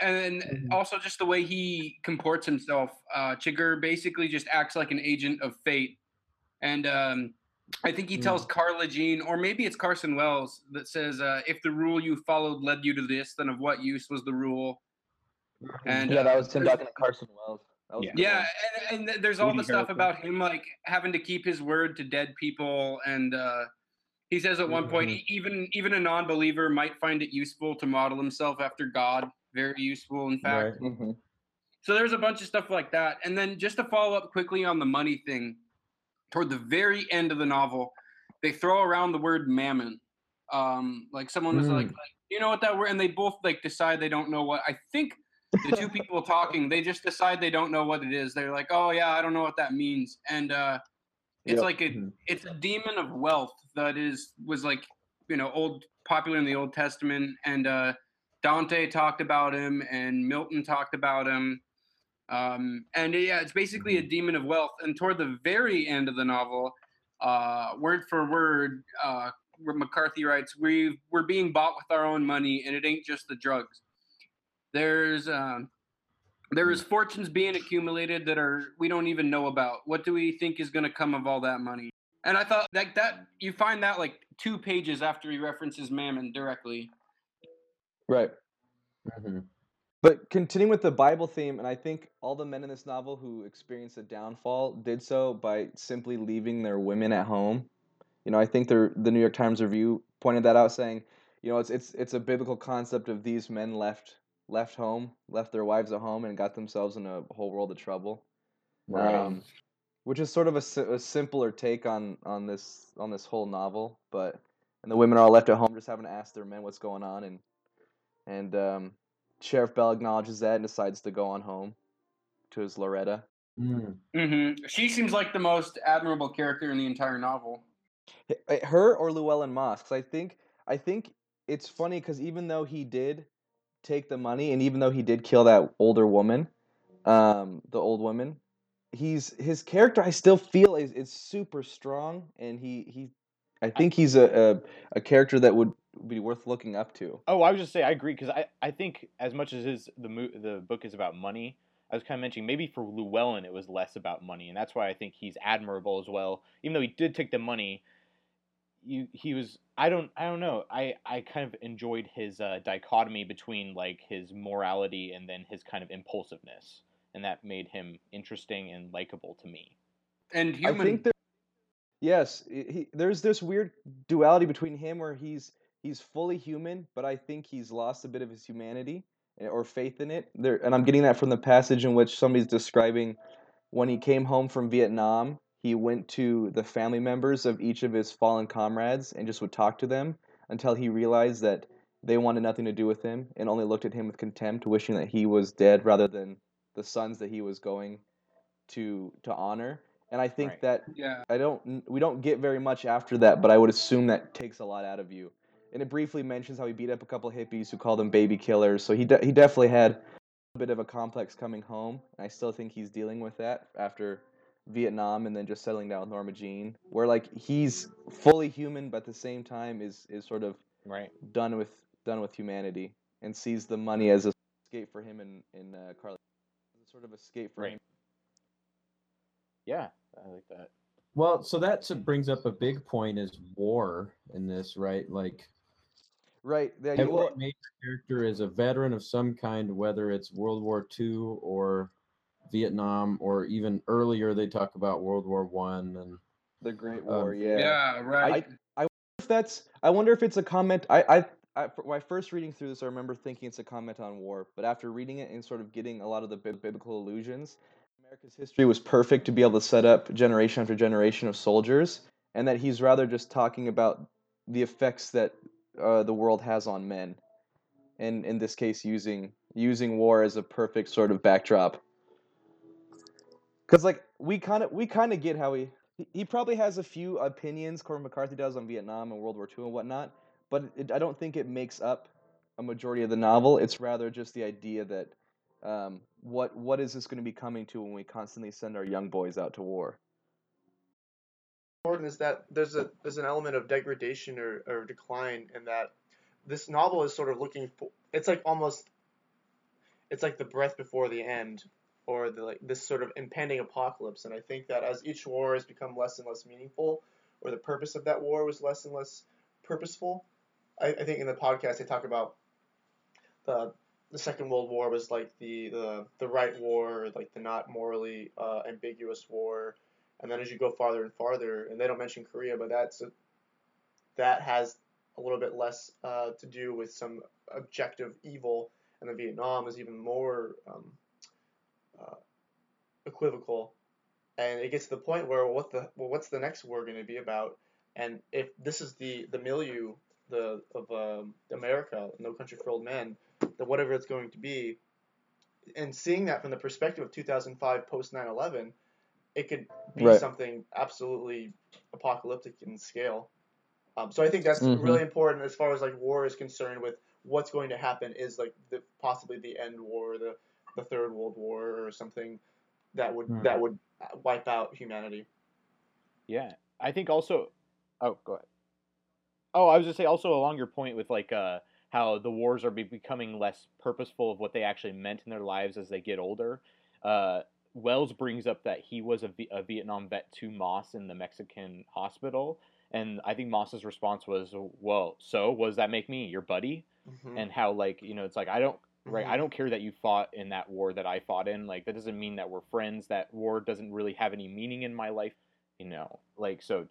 And then also just the way he comports himself, uh, Chigurh basically just acts like an agent of fate, and um, I think he tells Carla Jean, or maybe it's Carson Wells, that says, uh, "If the rule you followed led you to this, then of what use was the rule?" And yeah, that was Tim Duncan and Carson Wells. That was a yeah, and, and there's all Woody the stuff Harrelson. about him like having to keep his word to dead people, and uh, he says at one point, e- even even a non-believer might find it useful to model himself after God. Very useful, in fact. right? Mhm. So there's a bunch of stuff like that. And then just to follow up quickly on the money thing, toward the very end of the novel, they throw around the word mammon. Um, like someone was like, Mm. like, you know what that word? And they both like decide they don't know what. I think the two people talking, they just decide they don't know what it is. They're like, oh yeah, I don't know what that means. And uh, it's Yep. like a Mhm. it's a demon of wealth that is was like you know old popular in the Old Testament and uh, Dante talked about him and Milton talked about him. Um, and yeah, it's basically a demon of wealth. And toward the very end of the novel, uh, word for word, uh, McCarthy writes, we we're being bought with our own money, and it ain't just the drugs. There's um, there is fortunes being accumulated that are we don't even know about. What do we think is going to come of all that money? And I thought like that you find that like two pages after he references Mammon directly. Right. hmm But continuing with the Bible theme, and I think all the men in this novel who experienced a downfall did so by simply leaving their women at home. You know, I think the the New York Times review pointed that out, saying, you know, it's it's it's a biblical concept of these men left left home, left their wives at home, and got themselves in a whole world of trouble. Right. Um, which is sort of a, a simpler take on on this on this whole novel, but and the women are all left at home just having to ask their men what's going on, and and um, Sheriff Bell acknowledges that and decides to go on home to his Loretta. Mm. hmm She seems like the most admirable character in the entire novel. Uh, Her or Llewellyn Moss? 'Cause I think I think it's funny because even though he did take the money and even though he did kill that older woman, um, the old woman, he's his character. I still feel is is super strong, and he he. I think he's a, a a character that would be worth looking up to. Oh, I was just say I agree because I, I think as much as his the mo- the book is about money, I was kind of mentioning maybe for Llewellyn it was less about money, and that's why I think he's admirable as well. Even though he did take the money, you he was I don't I don't know I I kind of enjoyed his uh, dichotomy between like his morality and then his kind of impulsiveness, and that made him interesting and likable to me. And I human. think there, yes, he, there's this weird duality between him where he's he's fully human, but I think he's lost a bit of his humanity eh, or faith in it. There, and I'm getting that from the passage in which somebody's describing when he came home from Vietnam. He went to the family members of each of his fallen comrades and just would talk to them until he realized that they wanted nothing to do with him and only looked at him with contempt, wishing that he was dead rather than the sons that he was going to to honor. And I think Right. that yeah. I don't. We don't get very much after that, but I would assume that takes a lot out of you. And it briefly mentions how he beat up a couple hippies who called him baby killers. So he de- he definitely had a bit of a complex coming home. And I still think he's dealing with that after Vietnam and then just settling down with Norma Jean, where like he's fully human, but at the same time is is sort of Right. done with done with humanity and sees the money as a escape for him and in uh, Carly. As a sort of escape for Right. him. Yeah, I like that. Well, so that brings up a big point is war in this, right? Like Right. Yeah, every you, well, major character is a veteran of some kind, whether it's World War II or Vietnam, or even earlier they talk about World War One and the Great um, War. yeah. Yeah. Right. if that's I wonder if it's a comment I I, I for my first reading through this I remember thinking it's a comment on war but after reading it and sort of getting a lot of the bib- biblical allusions America's history was perfect to be able to set up generation after generation of soldiers and that he's rather just talking about the effects that uh, the world has on men and in this case using using war as a perfect sort of backdrop because like we kind of we kind of get how he he- probably has a few opinions Cormac McCarthy does on Vietnam and World War II and whatnot, but it, I don't think it makes up a majority of the novel. It's rather just the idea that um, what what is this going to be coming to when we constantly send our young boys out to war? important is that there's a there's an element of degradation or, or decline in that this novel is sort of looking for it's like almost it's like the breath before the end or the like this sort of impending apocalypse. And i think that as each war has become less and less meaningful or the purpose of that war was less and less purposeful i, I think in the podcast they talk about the the second world war was like the the, the right war like the not morally uh, ambiguous war. And then as you go farther and farther, and they don't mention Korea, but that's a, that has a little bit less uh, to do with some objective evil, and then Vietnam is even more um, equivocal, and it gets to the point where what the well, what's the next war going to be about? And if this is the the milieu the of um, America, No Country for Old Men, then whatever it's going to be, and seeing that from the perspective of 2005 post 9/11 it could be Right. something absolutely apocalyptic in scale. Um, so I think that's Mhm. really important as far as like war is concerned. With what's going to happen is like the, possibly the end war, the the third world war, or something that would Hmm. that would wipe out humanity. Yeah, I think also. Oh, go ahead. Oh, I was just say also along your point with like uh how the wars are be- becoming less purposeful of what they actually meant in their lives as they get older. Uh, Wells brings up that he was a, v- a Vietnam vet to Moss in the Mexican hospital, and I think Moss's response was, "Well, so what does that make me your buddy?" Mhm. And how like you know it's like I don't right Mhm. I don't care that you fought in that war that I fought in like that doesn't mean that we're friends. That war doesn't really have any meaning in my life, you know. Like so,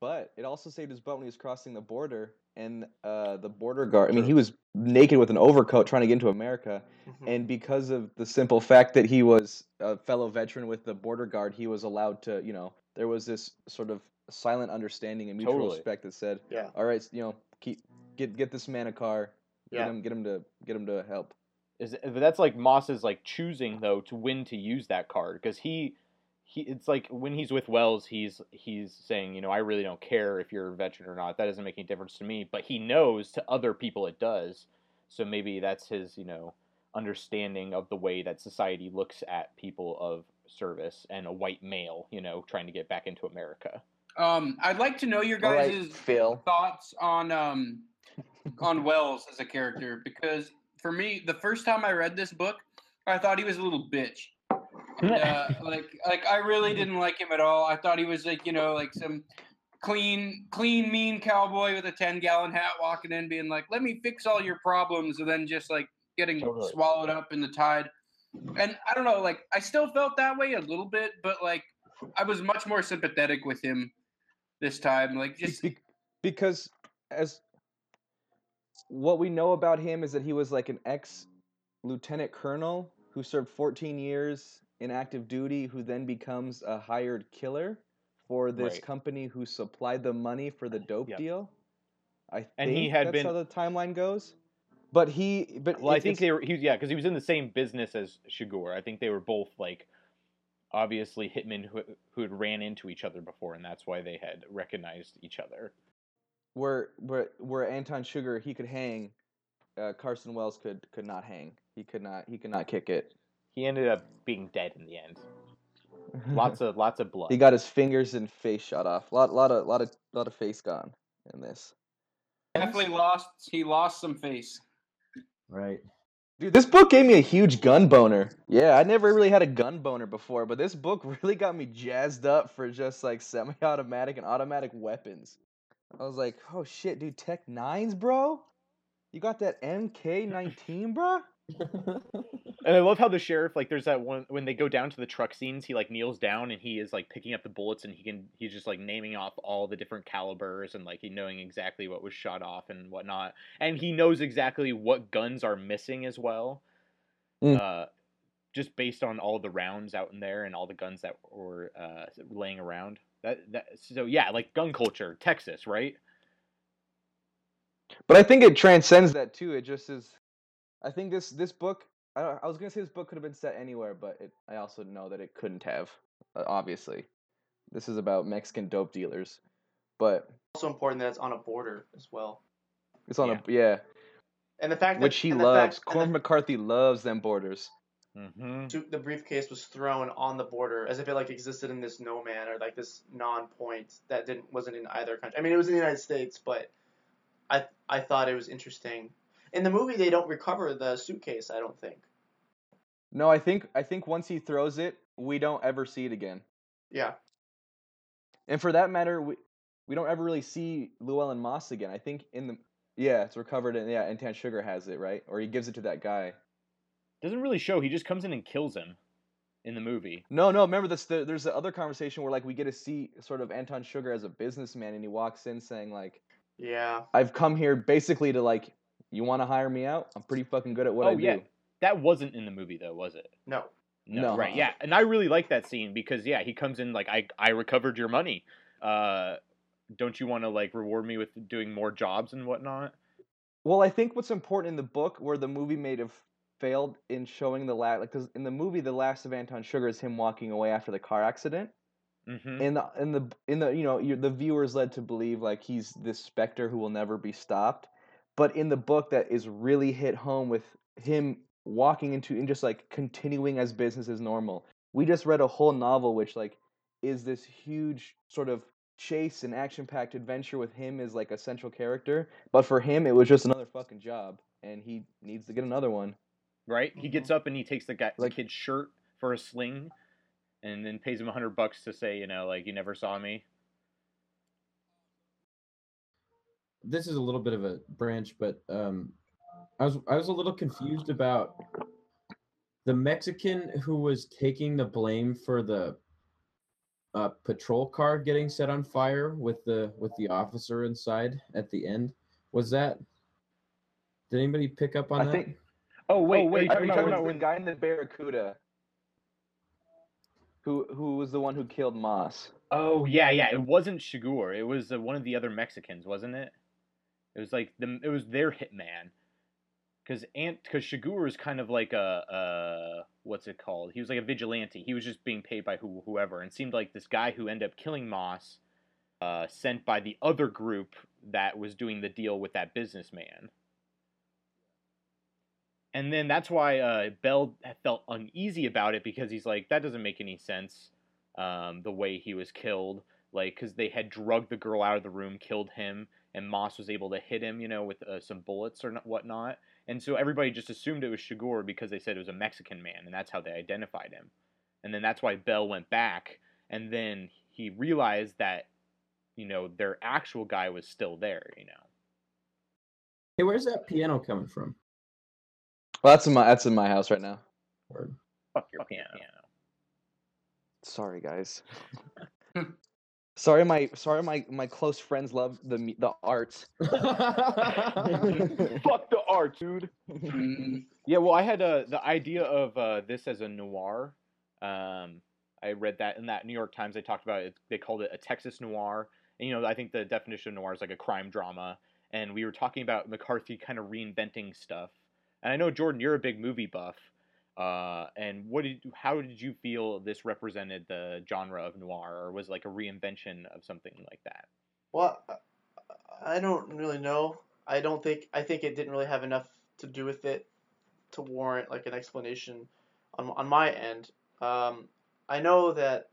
But it also saved his butt when he was crossing the border, and uh, the border guard. I mean, he was naked with an overcoat trying to get into America, Mhm. and because of the simple fact that he was a fellow veteran with the border guard, he was allowed to. You know, there was this sort of silent understanding and mutual Totally. respect that said, Yeah. "All right, you know, keep get get this man a car, get Yeah. him get him to get him to help." is but that's like Moss's like choosing though to when to use that card because he he it's like when he's with Wells he's he's saying you know I really don't care if you're a veteran or not that doesn't make any difference to me but he knows to other people it does so maybe that's his you know understanding of the way that society looks at people of service and a white male you know trying to get back into America Um, I'd like to know your All right, guys' Phil. thoughts on um on Wells as a character because for me, the first time I read this book, I thought he was a little bitch. And, uh, like like I really didn't like him at all. I thought he was like you know like some clean clean mean cowboy with a ten gallon hat walking in, being like, "Let me fix all your problems," and then just like getting Totally. swallowed up in the tide. And I don't know, like I still felt that way a little bit, but like I was much more sympathetic with him this time. Like just be- because as what we know about him is that he was like an ex lieutenant colonel who served 14 years in active duty who then becomes a hired killer for this Right. company who supplied the money for the dope Yep. deal i And think he had that's been- how the timeline goes but he but Well, I think they were. He, yeah, because he was in the same business as Chigurh. I think they were both like, obviously hitmen who who had ran into each other before, and that's why they had recognized each other. Where where where Anton Chigurh he could hang, uh, Carson Wells could could not hang. He could not he could not kick it. He ended up being dead in the end. Lots of lots of blood. he got his fingers and face shot off. Lot lot of lot of lot of face gone in this. definitely lost. He lost some face. Right. Dude, this book gave me a huge gun boner. Yeah, I never really had a gun boner before, but this book really got me jazzed up for just like semi-automatic and automatic weapons. I was like, oh shit, dude, Tech Nines, bro. You got that MK19, bro? And I love how the sheriff, like, there's that one when they go down to the truck scenes, he like kneels down and he is like picking up the bullets and he can he's just like naming off all the different calibers and like he knowing exactly what was shot off and whatnot. And he knows exactly what guns are missing as well. Mm. Uh, just based on all the rounds out in there and all the guns that were uh, laying around. That that so yeah, like gun culture, Texas, right? But I think it transcends that too. It just is. I think this this book. I, don't- I was gonna say this book could have been set anywhere, but it, I also know that it couldn't have. Uh, obviously, this is about Mexican dope dealers, but Also important that it's on a border as well. it's on Yeah. a yeah, And the fact that which he loves. fact- and Cormac the- McCarthy loves them borders. Mm-hmm. suit- the briefcase was thrown on the border as if it like existed in this no man or like this non-point that didn't wasn't in either country. I mean, it was in the United States, but I I thought it was interesting. In the movie, they don't recover the suitcase. I don't think. No, I think I think once he throws it, we don't ever see it again. Yeah, And for that matter, we we don't ever really see Llewellyn Moss again. I think in the yeah, it's recovered and yeah, Anton Chigurh has it right, or he gives it to that guy. Doesn't really show. He just comes in and kills him in the movie. No, no. Remember this? The, there's the other conversation where like we get to see sort of Anton Chigurh as a businessman, and he walks in saying like, yeah. "I've come here basically to like, you want to hire me out? I'm pretty fucking good at what oh I do." that wasn't in the movie though, was it? No. No, No. right? Yeah, and I really like that scene because yeah, he comes in like I I recovered your money. Uh, don't you want to like reward me with doing more jobs and whatnot? Well, I think what's important in the book, where the movie made have failed in showing the last, like, because in the movie, the last of Anton Chigurh is him walking away after the car accident. Mm-hmm. in the in the in the you know the viewer is led to believe like he's this specter who will never be stopped but in the book that is really hit home with him walking into and just like continuing as business as normal we just read a whole novel which like is this huge sort of chase and action packed adventure with him as like a central character. But for him, it was just another fucking job, and he needs to get another one. Right? He gets up and he takes the guy, Like- the kid's shirt for a sling, and then pays him a hundred bucks to say, you know, like you never saw me. this is a little bit of a branch, but um, I was I was a little confused about the Mexican who was taking the blame for the uh, patrol car getting set on fire with the with the officer inside at the end. Was that? Did anybody pick up on I that? think- Oh wait, oh wait, are talking you about talking when- about the guy in the Barracuda? Who who was the one who killed Moss? Oh yeah, yeah. It wasn't Chigurh. It was uh, one of the other Mexicans, wasn't it? It was like the it was their hitman. Because Ant, because Chigurh is kind of like a, uh what's it called? He was like a vigilante. He was just being paid by who, whoever, and seemed like this guy who ended up killing Moss, uh, sent by the other group that was doing the deal with that businessman. And then that's why uh, Bell felt uneasy about it because he's like, that doesn't make any sense. Um, the way he was killed, like, because they had drugged the girl out of the room, killed him, and Moss was able to hit him, you know, with uh, some bullets or not, whatnot. And so everybody just assumed it was Chigurh because they said it was a Mexican man, and that's how they identified him. And then that's why Bell went back, and then he realized that, you know, their actual guy was still there, you know. Hey, where's that piano coming from? Well, that's in my that's in my house right now. Word. Fuck your piano. Sorry, guys. sorry, my sorry, my my close friends love the the art. Fuck the art, dude. Yeah, well, I had uh, the idea of uh, this as a noir. Um, I read that in that New York Times. They talked about it. They called it a Texas noir. And you know, I think the definition of noir is like a crime drama. And we were talking about McCarthy kind of reinventing stuff. And I know Jordan, you're a big movie buff. Uh, and what did how did you feel this represented the genre of noir, or was like a reinvention of something like that? Well, I- I don't really know. I don't think I think it didn't really have enough to do with it to warrant like an explanation on on my end. Um, I know that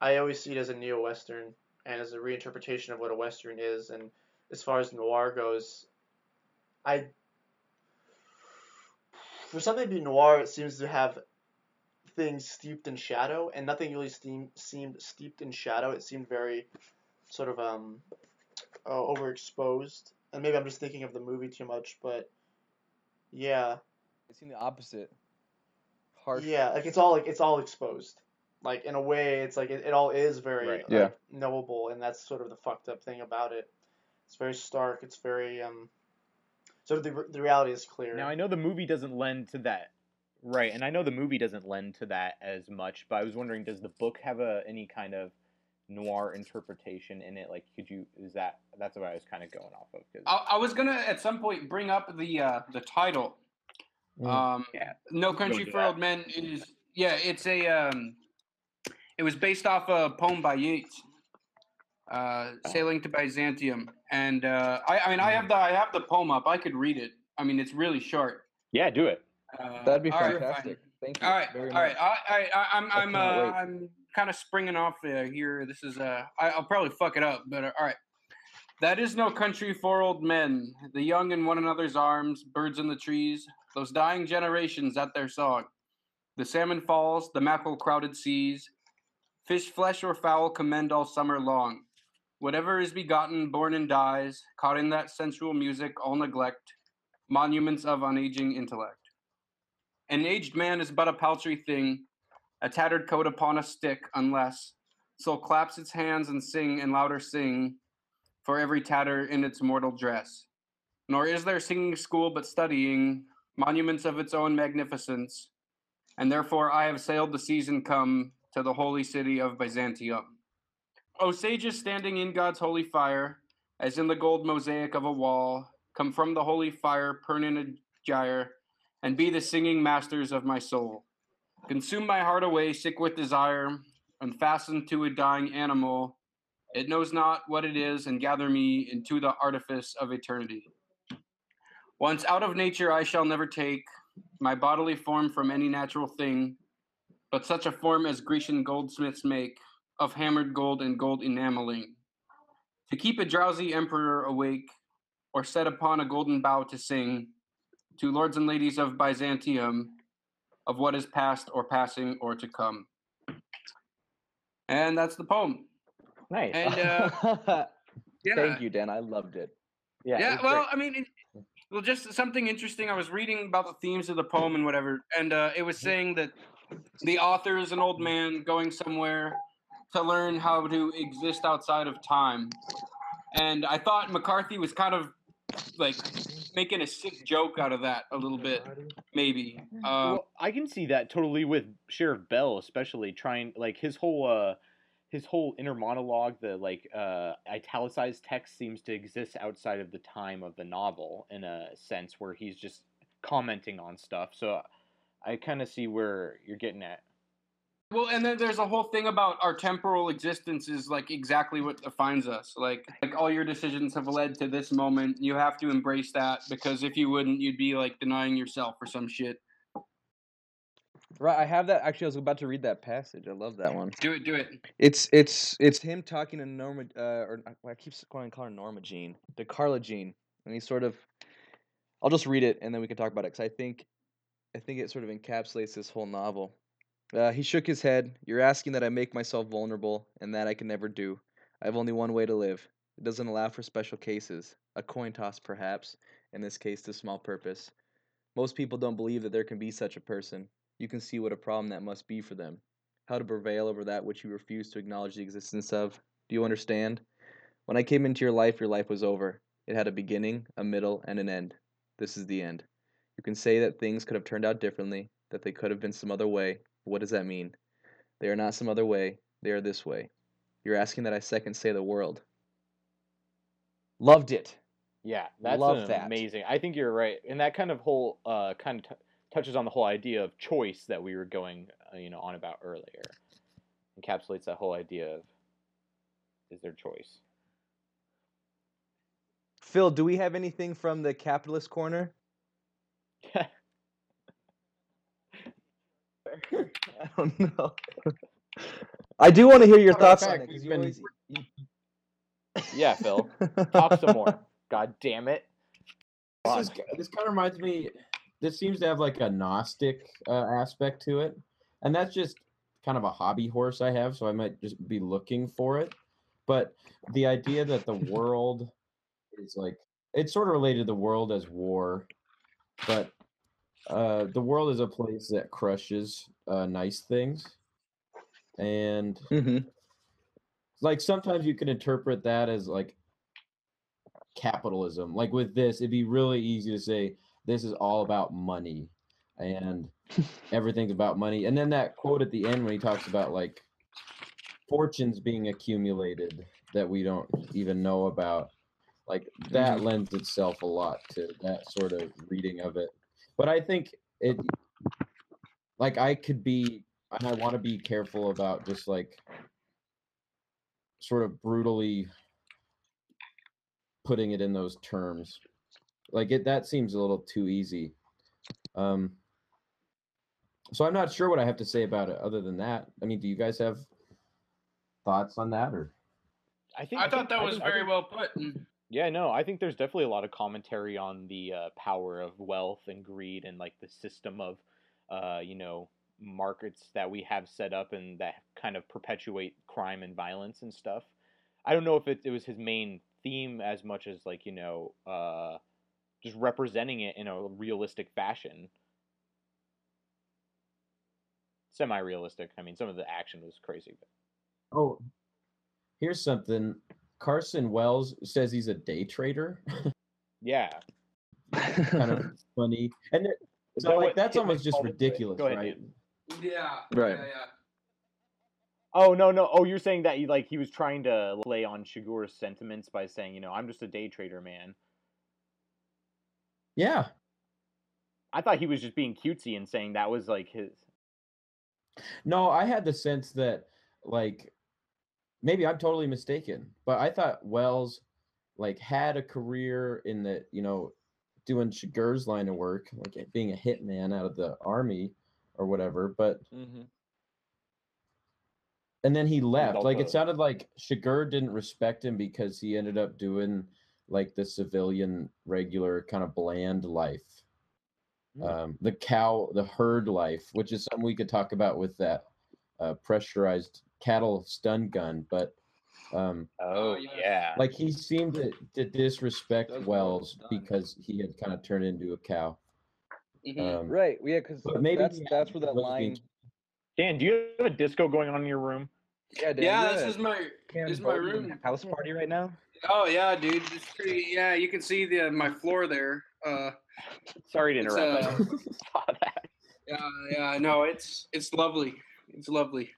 I always see it as a neo western and as a reinterpretation of what a western is. And as far as noir goes, I for something to be noir, it seems to have things steeped in shadow, and nothing really seemed seemed steeped in shadow. It seemed very sort of um uh, overexposed, and maybe I'm just thinking of the movie too much, but yeah, I've seen the opposite. Harsh. yeah, like it's all like it's all exposed. Like in a way, it's like it, it all is very Right. Yeah. knowable, and that's sort of the fucked up thing about it. It's very stark. It's very um, sort of the the reality is clear. Now I know the movie doesn't lend to that, right? And I know the movie doesn't lend to that as much. But I was wondering, does the book have a any kind of noir interpretation in it? Like, could you? Is that that's what I was kind of going off of? 'cause- I, I was gonna at some point bring up the uh, the title. Mm. Um, Yeah. No Country for. Old Men is yeah. It's a um, it was based off a poem by Yeats, uh, "Sailing to Byzantium," and uh, I, I mean I have the I have the poem up. I could read it. I mean it's really short. yeah, do it. Uh, That'd be all right, fantastic. Thank you. all right, very all right. much. I, I, I, I'm, I I'm, uh. I'm kind of springing off uh, here. This is, uh, I, I'll probably fuck it up, but uh, all right. That is no country for old men, the young in one another's arms, birds in the trees, those dying generations at their song. The salmon falls, the mackerel crowded seas, fish, flesh, or fowl commend all summer long. Whatever is begotten, born and dies, caught in that sensual music, all neglect, monuments of unaging intellect. An aged man is but a paltry thing, a tattered coat upon a stick, unless soul claps its hands and sing and louder sing for every tatter in its mortal dress. Nor is there singing school but studying, monuments of its own magnificence, and therefore I have sailed the seas and come to the holy city of Byzantium. O sages standing in God's holy fire, as in the gold mosaic of a wall, come from the holy fire, Pernin gyre, and be the singing masters of my soul. Consume my heart away, sick with desire, and fasten to a dying animal. It knows not what it is, and gather me into the artifice of eternity. Once out of nature, I shall never take my bodily form from any natural thing, but such a form as Grecian goldsmiths make of hammered gold and gold enameling. to keep a drowsy emperor awake, or set upon a golden bough to sing, to lords and ladies of Byzantium, of what is past or passing or to come. And that's the poem. Nice. And uh, yeah, Thank you, Dan. I loved it. yeah. yeah. was Well, great. I mean, it, well, just something interesting. I was reading about the themes of the poem and whatever, and uh, it was saying that the author is an old man going somewhere to learn how to exist outside of time. And I thought McCarthy was kind of like making a sick joke out of that a little bit, maybe. Um, well, I can see that totally with Sheriff Bell, especially trying like his whole uh his whole inner monologue, the like uh italicized text seems to exist outside of the time of the novel in a sense where he's just commenting on stuff. So I kind of see where you're getting at. Well, and then there's a whole thing about our temporal existence is like exactly what defines us. Like, like all your decisions have led to this moment. You have to embrace that because if you wouldn't, you'd be like denying yourself or some shit. Right, I have that. Actually, I was about to read that passage. I love that one. Do it, do it. It's it's it's him talking to Norma, uh, or I- keep calling calling her Norma Jean, to Carla Jean, and he sort of. I'll just read it and then we can talk about it because I think, I think it sort of encapsulates this whole novel. Uh, he shook his head. You're asking that I make myself vulnerable, and that I can never do. I have only one way to live. It doesn't allow for special cases. A coin toss, perhaps. In this case, to small purpose. Most people don't believe that there can be such a person. You can see what a problem that must be for them how to prevail over that which you refuse to acknowledge the existence of. Do you understand? When I came into your life, your life was over. It had a beginning, a middle, and an end. This is the end. You can say that things could have turned out differently, that they could have been some other way. But what does that mean? They are not some other way, they are this way. You're asking that I second say the world. Loved it. Yeah, that's Love that. amazing. I think you're right, and that kind of whole uh kind of t- touches on the whole idea of choice that we were going, uh, you know, on about earlier. Encapsulates that whole idea of is there choice. Phil, do we have anything from the capitalist corner? I don't know. I do want to hear your Matter of thoughts on it because we've been- always. yeah, Phil, talk some more. God damn it. This, is, this kind of reminds me. This seems to have like a Gnostic uh, aspect to it, and that's just kind of a hobby horse I have. So I might just be looking for it. But the idea that the world is like it's sort of related to the world as war, but uh, the world is a place that crushes uh, nice things, and Mhm. like sometimes you can interpret that as like capitalism. Like with this, it'd be really easy to say this is all about money and everything's about money. And then that quote at the end when he talks about like fortunes being accumulated that we don't even know about. Like that Mhm. lends itself a lot to that sort of reading of it. But I think it like I could be and I want to be careful about just like sort of brutally putting it in those terms. Like it that seems a little too easy. Um so I'm not sure what I have to say about it other than that. I mean, do you guys have thoughts on that or I think I thought think- that I was think- I very think- well put. and- Yeah, no, I think there's definitely a lot of commentary on the uh, power of wealth and greed and like the system of, uh, you know, markets that we have set up and that kind of perpetuate crime and violence and stuff. I don't know if it, it was his main theme as much as like you know, uh, just representing it in a realistic fashion. Semi-realistic. I mean, some of the action was crazy, but Oh, here's something. Carson Wells says he's a day trader. yeah. kind of funny. And it, Is so that like what that's almost just ridiculous, Go ahead, right? Dan. Yeah. Right. Yeah, yeah. Oh no no! Oh, you're saying that he like he was trying to lay on Chigurh's sentiments by saying, you know, I'm just a day trader, man. Yeah. I thought he was just being cutesy and saying that was like his. No, I had the sense that like maybe I'm totally mistaken, but I thought Wells like had a career in the, you know, doing Chigurh's line of work, like being a hitman out of the army or whatever, but mm-hmm. and then he left. Like it sounded like Chigurh didn't respect him because he ended up doing like the civilian, regular kind of bland life. Hmm. Um, the cow, the herd life, which is something we could talk about with that uh, pressurized cattle stun gun. But um, Oh yeah. like he seemed to, to disrespect Does Wells because he had kind of turned into a cow. Mhm. Um, Right. Yeah, because maybe that's that's where that line. Dan, do you have a disco going on in your room? Yeah, Dan, yeah, this is my this is my room. house party right now. Oh yeah, dude. It's pretty. Yeah, you can see the my floor there. Uh, Sorry to It's, interrupt. Uh, just saw that. yeah, yeah. No, it's it's lovely. It's lovely.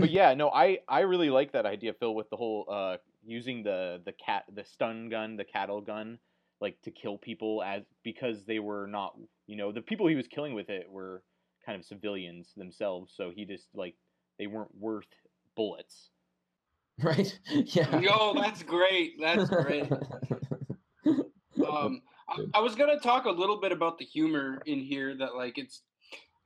But yeah, no, I I really like that idea, Phil, with the whole uh using the the cat the stun gun, the cattle gun, like to kill people as because they were not, you know, the people he was killing with it were kind of civilians themselves, so he just like they weren't worth bullets. right? Yeah. Yo, that's great. That's great. Um, I, I was gonna talk a little bit about the humor in here. That like it's,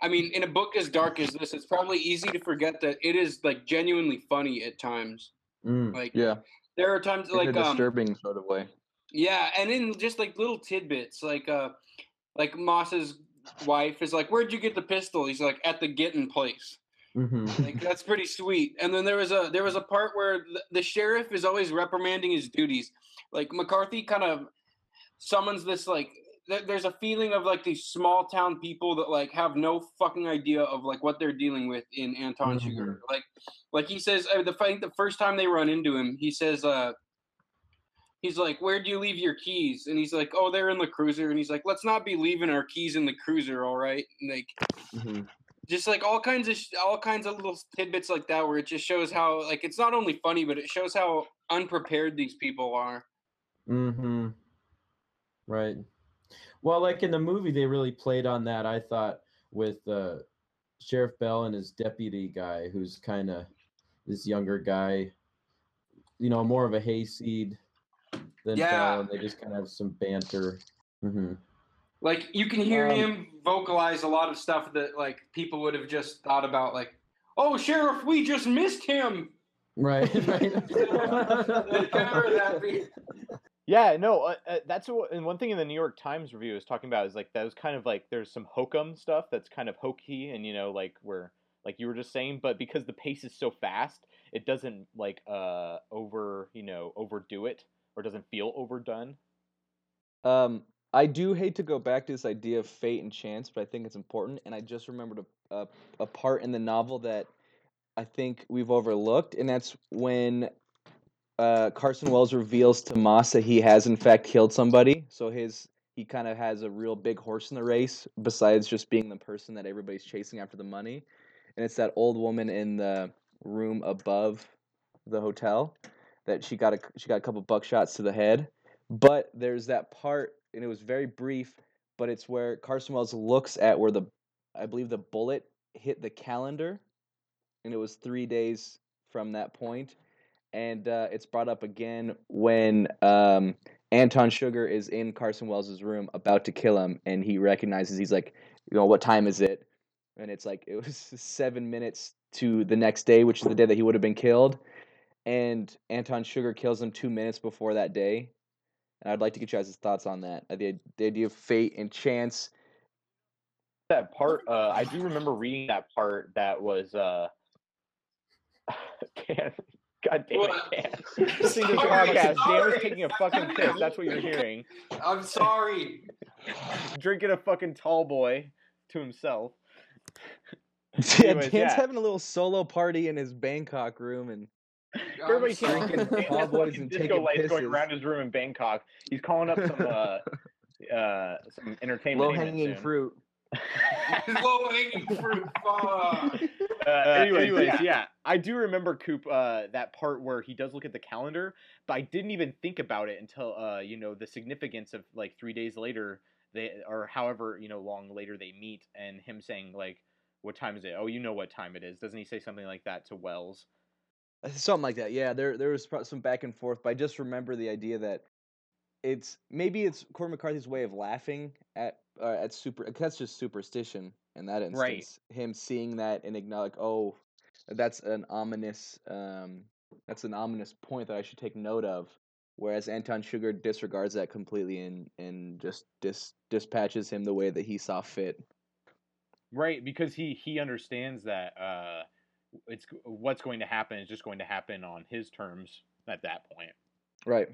I mean, in a book as dark as this, it's probably easy to forget that it is like genuinely funny at times. Mm. Like Yeah, there are times in like a um, disturbing sort of way. yeah, and in just like little tidbits, like uh, like Moss's wife is like, "Where'd you get the pistol?" He's like, "At the getting place." hmm Like that's pretty sweet. And then there was a there was a part where the, the sheriff is always reprimanding his duties. Like McCarthy kind of summons this like th- there's a feeling of like these small town people that like have no fucking idea of like what they're dealing with in Anton Chigurh. Like like he says uh, the fight the first time they run into him, he says uh He's like, "Where do you leave your keys?" And he's like, "Oh, they're in the cruiser." And he's like, "Let's not be leaving our keys in the cruiser, all right?" And like, Mhm. just like all kinds of sh- all kinds of little tidbits like that where it just shows how like it's not only funny but it shows how unprepared these people are Mm-hmm. Right. Well, like in the movie, they really played on that. I thought with uh, Sheriff Bell and his deputy guy, who's kind of this younger guy, you know, more of a hayseed than Yeah. Bell, and they just kind of have some banter. Mm-hmm. like you can hear Um, him vocalize a lot of stuff that like people would have just thought about like oh sheriff we just missed him Right. Like, remember that right. Yeah, no, uh, uh, that's what, and one thing in the New York Times review is talking about is like that was kind of like there's some hokum stuff that's kind of hokey and you know like where like you were just saying, but because the pace is so fast, it doesn't like uh over you know overdo it or doesn't feel overdone. Um, I do hate to go back to this idea of fate and chance, but I think it's important. And I just remembered a, a, a part in the novel that I think we've overlooked, and that's when uh, Carson Wells reveals to Massa he has in fact killed somebody. So his he kind of has a real big horse in the race, besides just being the person that everybody's chasing after the money. And it's that old woman in the room above the hotel that she got a she got a couple buckshots to the head. But there's that part, and it was very brief, but it's where Carson Wells looks at where the, I believe the bullet hit the calendar, and it was three days from that point, and uh, it's brought up again when um, Anton Chigurh is in Carson Wells's room about to kill him, and he recognizes he's like, you know, what time is it? And it's like it was seven minutes to the next day, which is the day that he would have been killed, and Anton Chigurh kills him two minutes before that day. And I'd like to get you guys' thoughts on that. uh, The, the idea of fate and chance. That part, uh, I do remember reading that part that was uh, Dan, God damn What? it, Dan. Listening to this Sorry, podcast, Dan was taking a fucking piss. That's what you're hearing. i'm sorry Drinking a fucking tall boy to himself. Yeah, Anyways, Dan's yeah. having a little solo party in his Bangkok room, and Everybody I'm can't sorry. drinking Dan has tallboys fucking and disco taking lights going around his room in Bangkok. He's calling up some uh, uh, some entertainment. low hanging soon. Fruit. low hanging fruit fuck. Uh, anyways, anyways, yeah. yeah. I do remember Coop uh, that part where he does look at the calendar, but I didn't even think about it until uh, you know the significance of like three days later they or however you know long later they meet and him saying like what time is it? Oh, you know what time it is. Doesn't he say something like that to Wells? Uh, Something like that. Yeah, there there was some back and forth, but I just remember the idea that it's maybe it's Cormac McCarthy's way of laughing at uh, at super. That's just superstition, in that instance. Right. Him seeing that and acknowledge, oh, that's an ominous, um, that's an ominous point that I should take note of. Whereas Anton Chigurh disregards that completely and and just dis dispatches him the way that he saw fit. Right, because he he understands that uh, it's what's going to happen is just going to happen on his terms at that point. Right.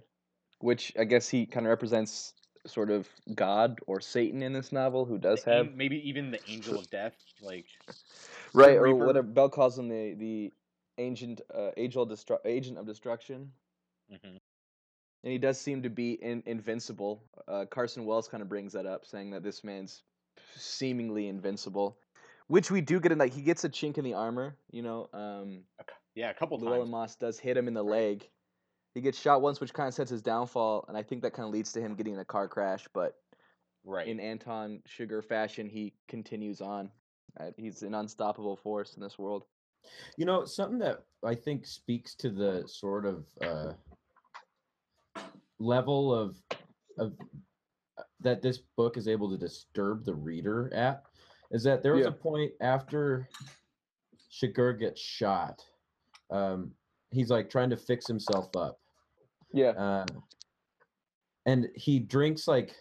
Which I guess he kind of represents sort of God or Satan in this novel, who does The have maybe even the angel of death, like right or Reaper. whatever Bell calls him the the ancient uh, angel destru- agent of destruction. mhm. And he does seem to be in, invincible. Uh, Carson Wells kind of brings that up, saying that this man's seemingly invincible, which we do get in. Like he gets a chink in the armor, you know. Um, yeah, a couple Llewellyn. Moss does hit him in the leg. He gets shot once, which kind of sets his downfall, and I think that kind of leads to him getting in a car crash. But Right. in Anton Chigurh fashion, he continues on. Uh, he's an unstoppable force in this world. You know, something that I think speaks to the sort of uh, level of of uh, that this book is able to disturb the reader at is that there was Yeah. a point after Chigurh gets shot. Um, he's like trying to fix himself up. Yeah. Uh, and he drinks like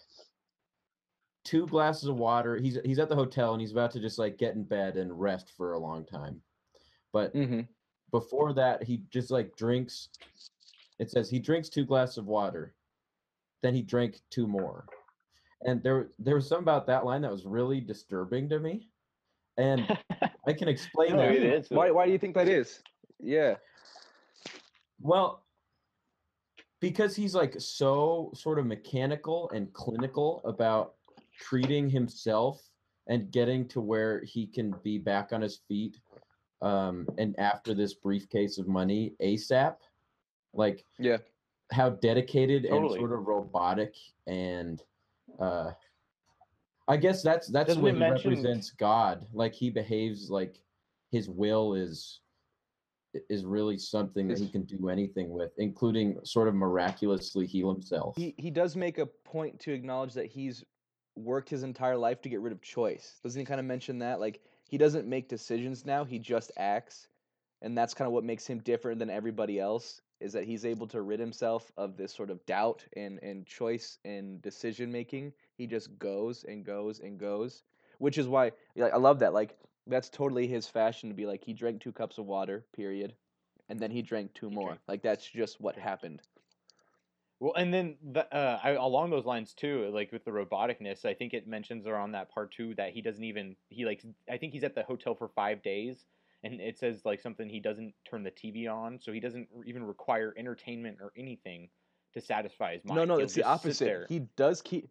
two glasses of water. He's he's at the hotel and he's about to just like get in bed and rest for a long time. But Mm-hmm. before that, he just like drinks. It says he drinks two glasses of water, then he drank two more, and there there was something about that line that was really disturbing to me, and I can explain No, that. it is. Why? Why do you think that is? Yeah. Well, because he's like so sort of mechanical and clinical about treating himself and getting to where he can be back on his feet um and after this briefcase of money ASAP like Yeah. how dedicated Totally. and sort of robotic and uh I guess that's that's Doesn't what he represents God like he behaves like his will is is really something that he can do anything with including sort of miraculously heal himself He he does make a point to acknowledge that he's worked his entire life to get rid of choice. Doesn't he kind of mention that? Like he doesn't make decisions now; he just acts, and that's kind of what makes him different than everybody else. Is that he's able to rid himself of this sort of doubt and and choice and decision making. He just goes and goes and goes, which is why like, I love that. Like that's totally his fashion to be like he drank two cups of water, period, and then he drank two more. drank- Like that's just what happened. Well, and then the, uh, I, along those lines too, like with the roboticness, I think it mentions around that part too that he doesn't even he like I think he's at the hotel for five days, and it says like something he doesn't turn the TV on, so he doesn't even require entertainment or anything to satisfy his mind. No, no, He'll it's the opposite. He does keep.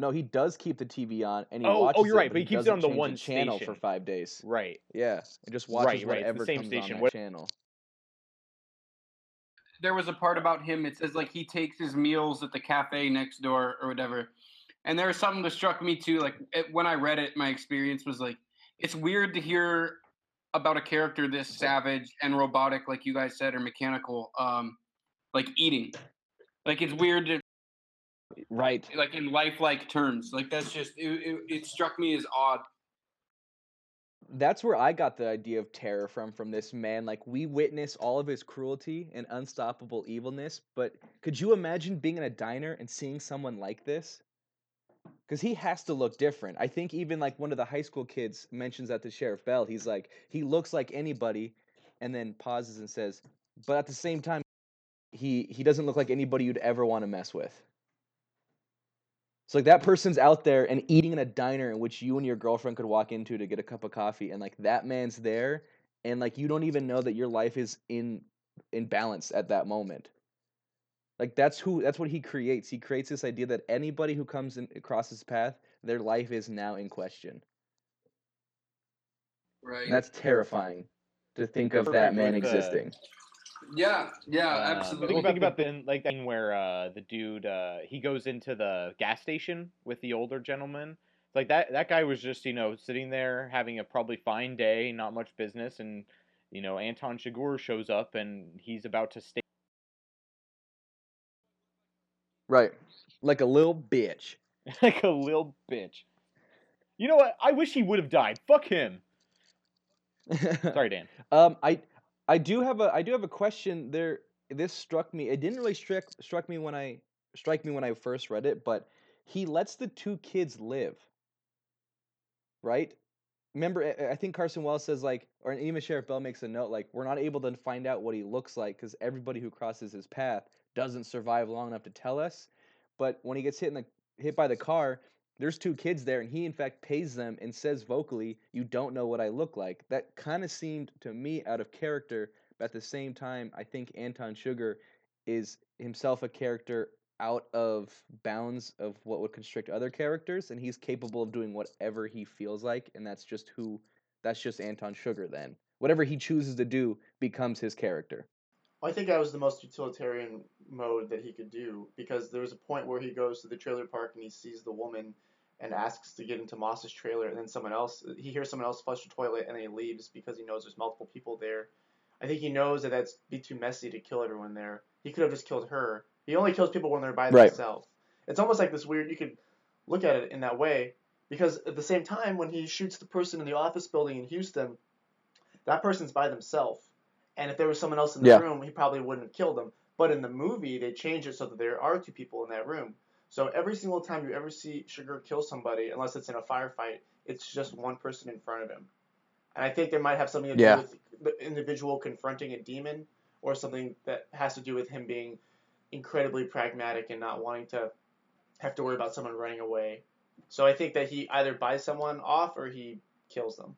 No, he does keep the TV on, and he Oh, oh, you're right, but but he keeps it on the change one channel station. for five days. right. Yeah, and just watches Right, right, it's the whatever same comes station. on that What- channel. there was a part about him. It says like he takes his meals at the cafe next door or whatever. And there was something that struck me too. Like it, when I read it, my experience was like, it's weird to hear about a character this savage and robotic, like you guys said, or mechanical, um, like eating. Like it's weird to Right. like in lifelike terms. Like that's just it, it, it struck me as odd. That's where I got the idea of terror from. From this man, like we witness all of his cruelty and unstoppable evilness. But could you imagine being in a diner and seeing someone like this? Because he has to look different. I think even like one of the high school kids mentions that to Sheriff Bell. He's like, he looks like anybody, and then pauses and says, but at the same time, he he doesn't look like anybody you'd ever want to mess with. So like that person's out there and eating in a diner in which you and your girlfriend could walk into to get a cup of coffee, and like that man's there, and like you don't even know that your life is in in balance at that moment. Like that's who that's what he creates. He creates this idea that anybody who comes in across his path, their life is now in question. Right. And that's terrifying to think of that man With uh, the- existing. Yeah. Yeah. Uh, absolutely. Think, think about the like that where uh, the dude uh, he goes into the gas station with the older gentleman. It's like that that guy was just you know sitting there having a probably fine day, not much business, and you know Anton Chigurh shows up and he's about to stay. Right. Like a little bitch. like a little bitch. You know what? I wish he would have died. Fuck him. Sorry, Dan. Um, I I do have a I do have a question there. This struck me. It didn't really struck struck me when I strike me when I first read it, but he lets the two kids live. Right? Remember, I- think Carson Wells says like, or even Sheriff Bell makes a note like, we're not able to find out what he looks like because everybody who crosses his path doesn't survive long enough to tell us. But when he gets hit in the hit by the car, there's two kids there, and he in fact pays them and says vocally, "You don't know what I look like." That kind of seemed to me out of character, but at the same time, I think Anton Chigurh is himself a character out of bounds of what would constrict other characters, and he's capable of doing whatever he feels like, and that's just who, that's just Anton Chigurh. Then whatever he chooses to do becomes his character. I think that was the most utilitarian mode that he could do because there was a point where he goes to the trailer park and he sees the woman and asks to get into Moss's trailer, and then someone else he hears someone else flush the toilet and then he leaves because he knows there's multiple people there. I think he knows that that's be too messy to kill everyone there. He could have just killed her. He only kills people when they're by Right. themselves. It's almost like this weird. You could look at it in that way because at the same time, when he shoots the person in the office building in Houston, that person's by themselves. And if there was someone else in the Yeah. room, he probably wouldn't have killed them. But in the movie, they change it so that there are two people in that room. So every single time you ever see Chigurh kill somebody, unless it's in a firefight, it's just one person in front of him. And I think there might have something to Yeah. do with the individual confronting a demon, or something that has to do with him being incredibly pragmatic and not wanting to have to worry about someone running away. So I think that he either buys someone off or he kills them.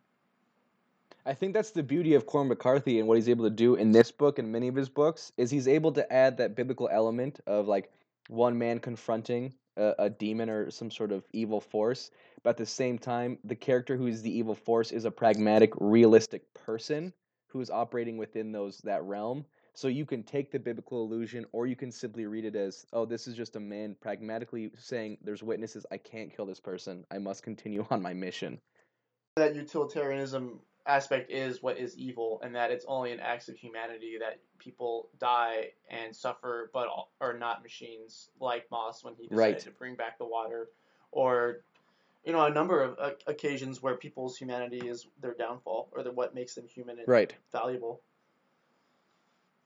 I think that's the beauty of Cormac McCarthy and what he's able to do in this book and many of his books is he's able to add that biblical element of like one man confronting a, a demon or some sort of evil force, but at the same time, the character who is the evil force is a pragmatic, realistic person who is operating within those that realm. So you can take the biblical illusion, or you can simply read it as, "Oh, this is just a man pragmatically saying, there's witnesses. I can't kill this person. I must continue on my mission." that utilitarianism aspect is what is evil, and that it's only in acts of humanity that people die and suffer, but are not machines like Moss when he decided Right. to bring back the water, or you know a number of uh, occasions where people's humanity is their downfall, or the, what makes them human and Right. valuable.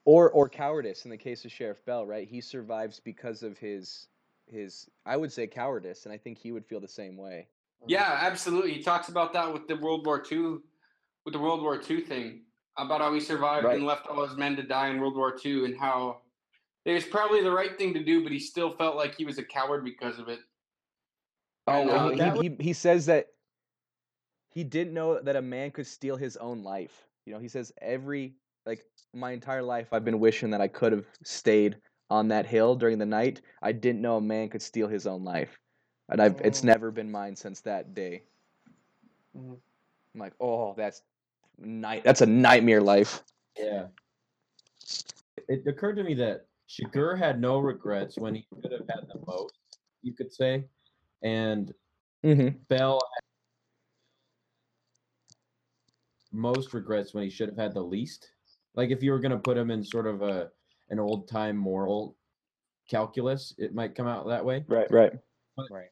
or or cowardice in the case of Sheriff Bell, right? He survives because of his his I would say cowardice, and I think he would feel the same way. Yeah, absolutely. He talks about that with the World War II, with the World War II thing about how he survived Right. and left all his men to die in World War II, and how it was probably the right thing to do, but he still felt like he was a coward because of it. Oh, uh, and that he, he he says that he didn't know that a man could steal his own life. You know, he says every like my entire life I've been wishing that I could have stayed on that hill during the night. I didn't know a man could steal his own life, and I've it's Oh. never been mine since that day. Mhm. I'm like, oh, that's night. That's a nightmare life. Yeah. It occurred to me that Chigurh had no regrets when he could have had the most, you could say. And Mm-hmm. Bell had most regrets when he should have had the least. Like if you were gonna put him in sort of a an old time moral calculus, it might come out that way. Right. Right. Right.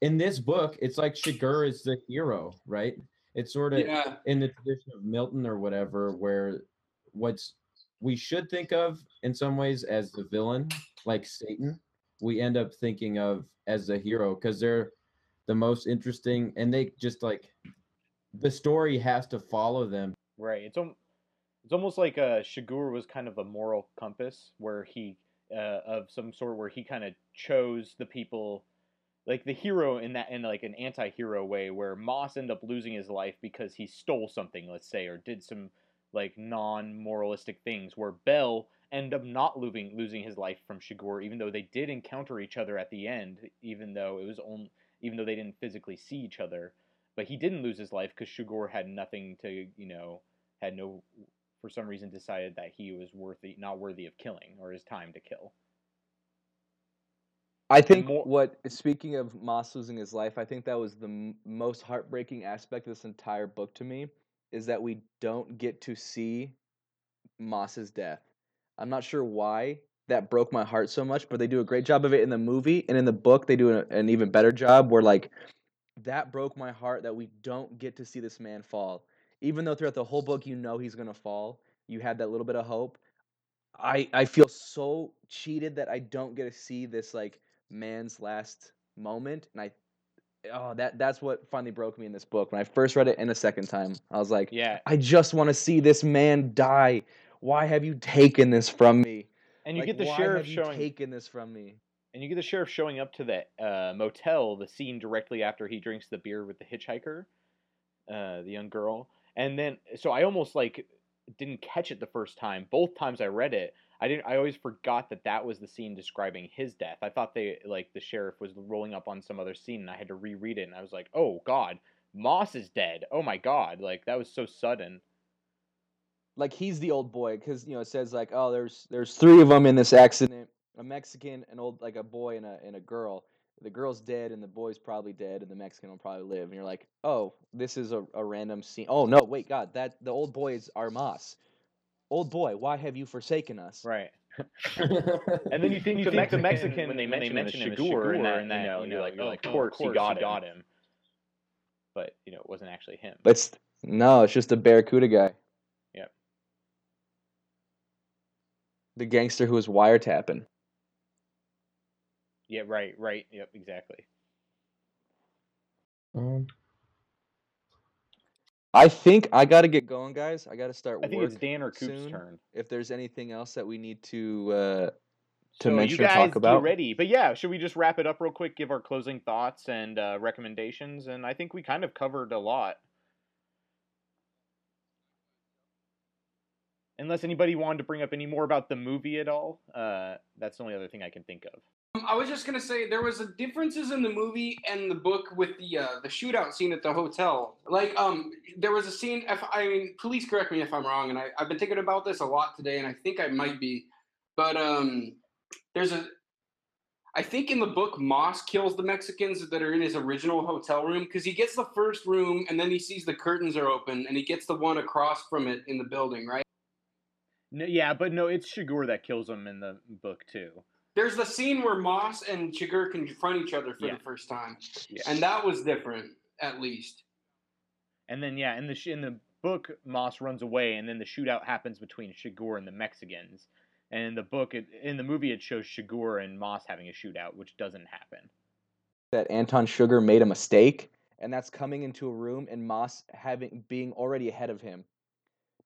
In this book, it's like Chigurh is the hero, right? It's sort of Yeah. in the tradition of Milton or whatever, where what's we should think of in some ways as the villain, like Satan, we end up thinking of as the hero because they're the most interesting and they just like the story has to follow them. Right. It's al- it's almost like uh, Chigurh was kind of a moral compass where he uh, of some sort where he kind of chose the people like the hero in that in like an anti-hero way where Moss ended up losing his life because he stole something, let's say, or did some like non-moralistic things where Bell ended up not losing losing his life from Chigurh even though they did encounter each other at the end even though it was only even though they didn't physically see each other. But he didn't lose his life because Chigurh had nothing to you know had no for some reason decided that he was worthy not worthy of killing or his time to kill I think more- what speaking of Moss losing his life, I think that was the m- most heartbreaking aspect of this entire book to me is that we don't get to see Moss's death. I'm not sure why that broke my heart so much, but they do a great job of it in the movie and in the book they do a, an even better job where like that broke my heart that we don't get to see this man fall. Even though throughout the whole book you know he's gonna fall, you had that little bit of hope. I I feel so cheated that I don't get to see this like man's last moment, and I oh that that's what finally broke me in this book when I first read it and a second time. I was like, Yeah, I just want to see this man die. Why have you taken this from me? and you Like, get the sheriff showing taken this from me. and you get the sheriff showing up to the uh, motel, the scene directly after he drinks the beer with the hitchhiker, uh, the young girl, and then so I almost like didn't catch it the first time. Both times I read it, I didn't. I always forgot that that was the scene describing his death. I thought they like the sheriff was rolling up on some other scene, and I had to reread it, and I was like, oh god, Moss is dead. Oh my god, like that was so sudden. like he's the old boy because you know it says like oh there's there's three of them in this accident a mexican an old like a boy and a and a girl the girl's dead and the boy's probably dead and the mexican will probably live and you're like oh this is a, a random scene oh no wait god that the old boy is armas old boy why have you forsaken us Right. And then you think, You the, think the Mexican, Mexican, when they when they mention, him as mention him as Chigurh, and Chigurh that, and that, you know, you you're know, like, you're oh, like, of oh, course, of he got, he him. got him. But you know, it wasn't actually him. it's no it's just a barracuda guy Yep. the gangster who was wiretapping Yeah, right, right. Yep, exactly. Um, i think i gotta get going guys i gotta start I think it's Dan or Coop's soon. turn. if there's anything else that we need to uh to so mention you guys talk about. ready. But yeah, should we just wrap it up real quick, give our closing thoughts and uh, recommendations? And I think we kind of covered a lot. Unless anybody wanted to bring up any more about the movie at all, uh, that's the only other thing I can think of. Um, I was just gonna say there was a differences in the movie and the book with the uh, the shootout scene at the hotel. Like, um, there was a scene. If I mean, please correct me if I'm wrong, and I, I've been thinking about this a lot today, and I think I might be. But um, there's a. I think in the book, Moss kills the Mexicans that are in his original hotel room because he gets the first room and then he sees the curtains are open and he gets the one across from it in the building, right? No, yeah, but no, it's Chigurh that kills him in the book too. There's the scene where Moss and Chigurh confront each other for Yeah. the first time, Yeah. and that was different, at least. And then yeah, in the sh- in the book, Moss runs away, and then the shootout happens between Chigurh and the Mexicans. And in the book, it, in the movie, it shows Chigurh and Moss having a shootout, which doesn't happen. that Anton Chigurh made a mistake, and that's coming into a room and Moss having being already ahead of him,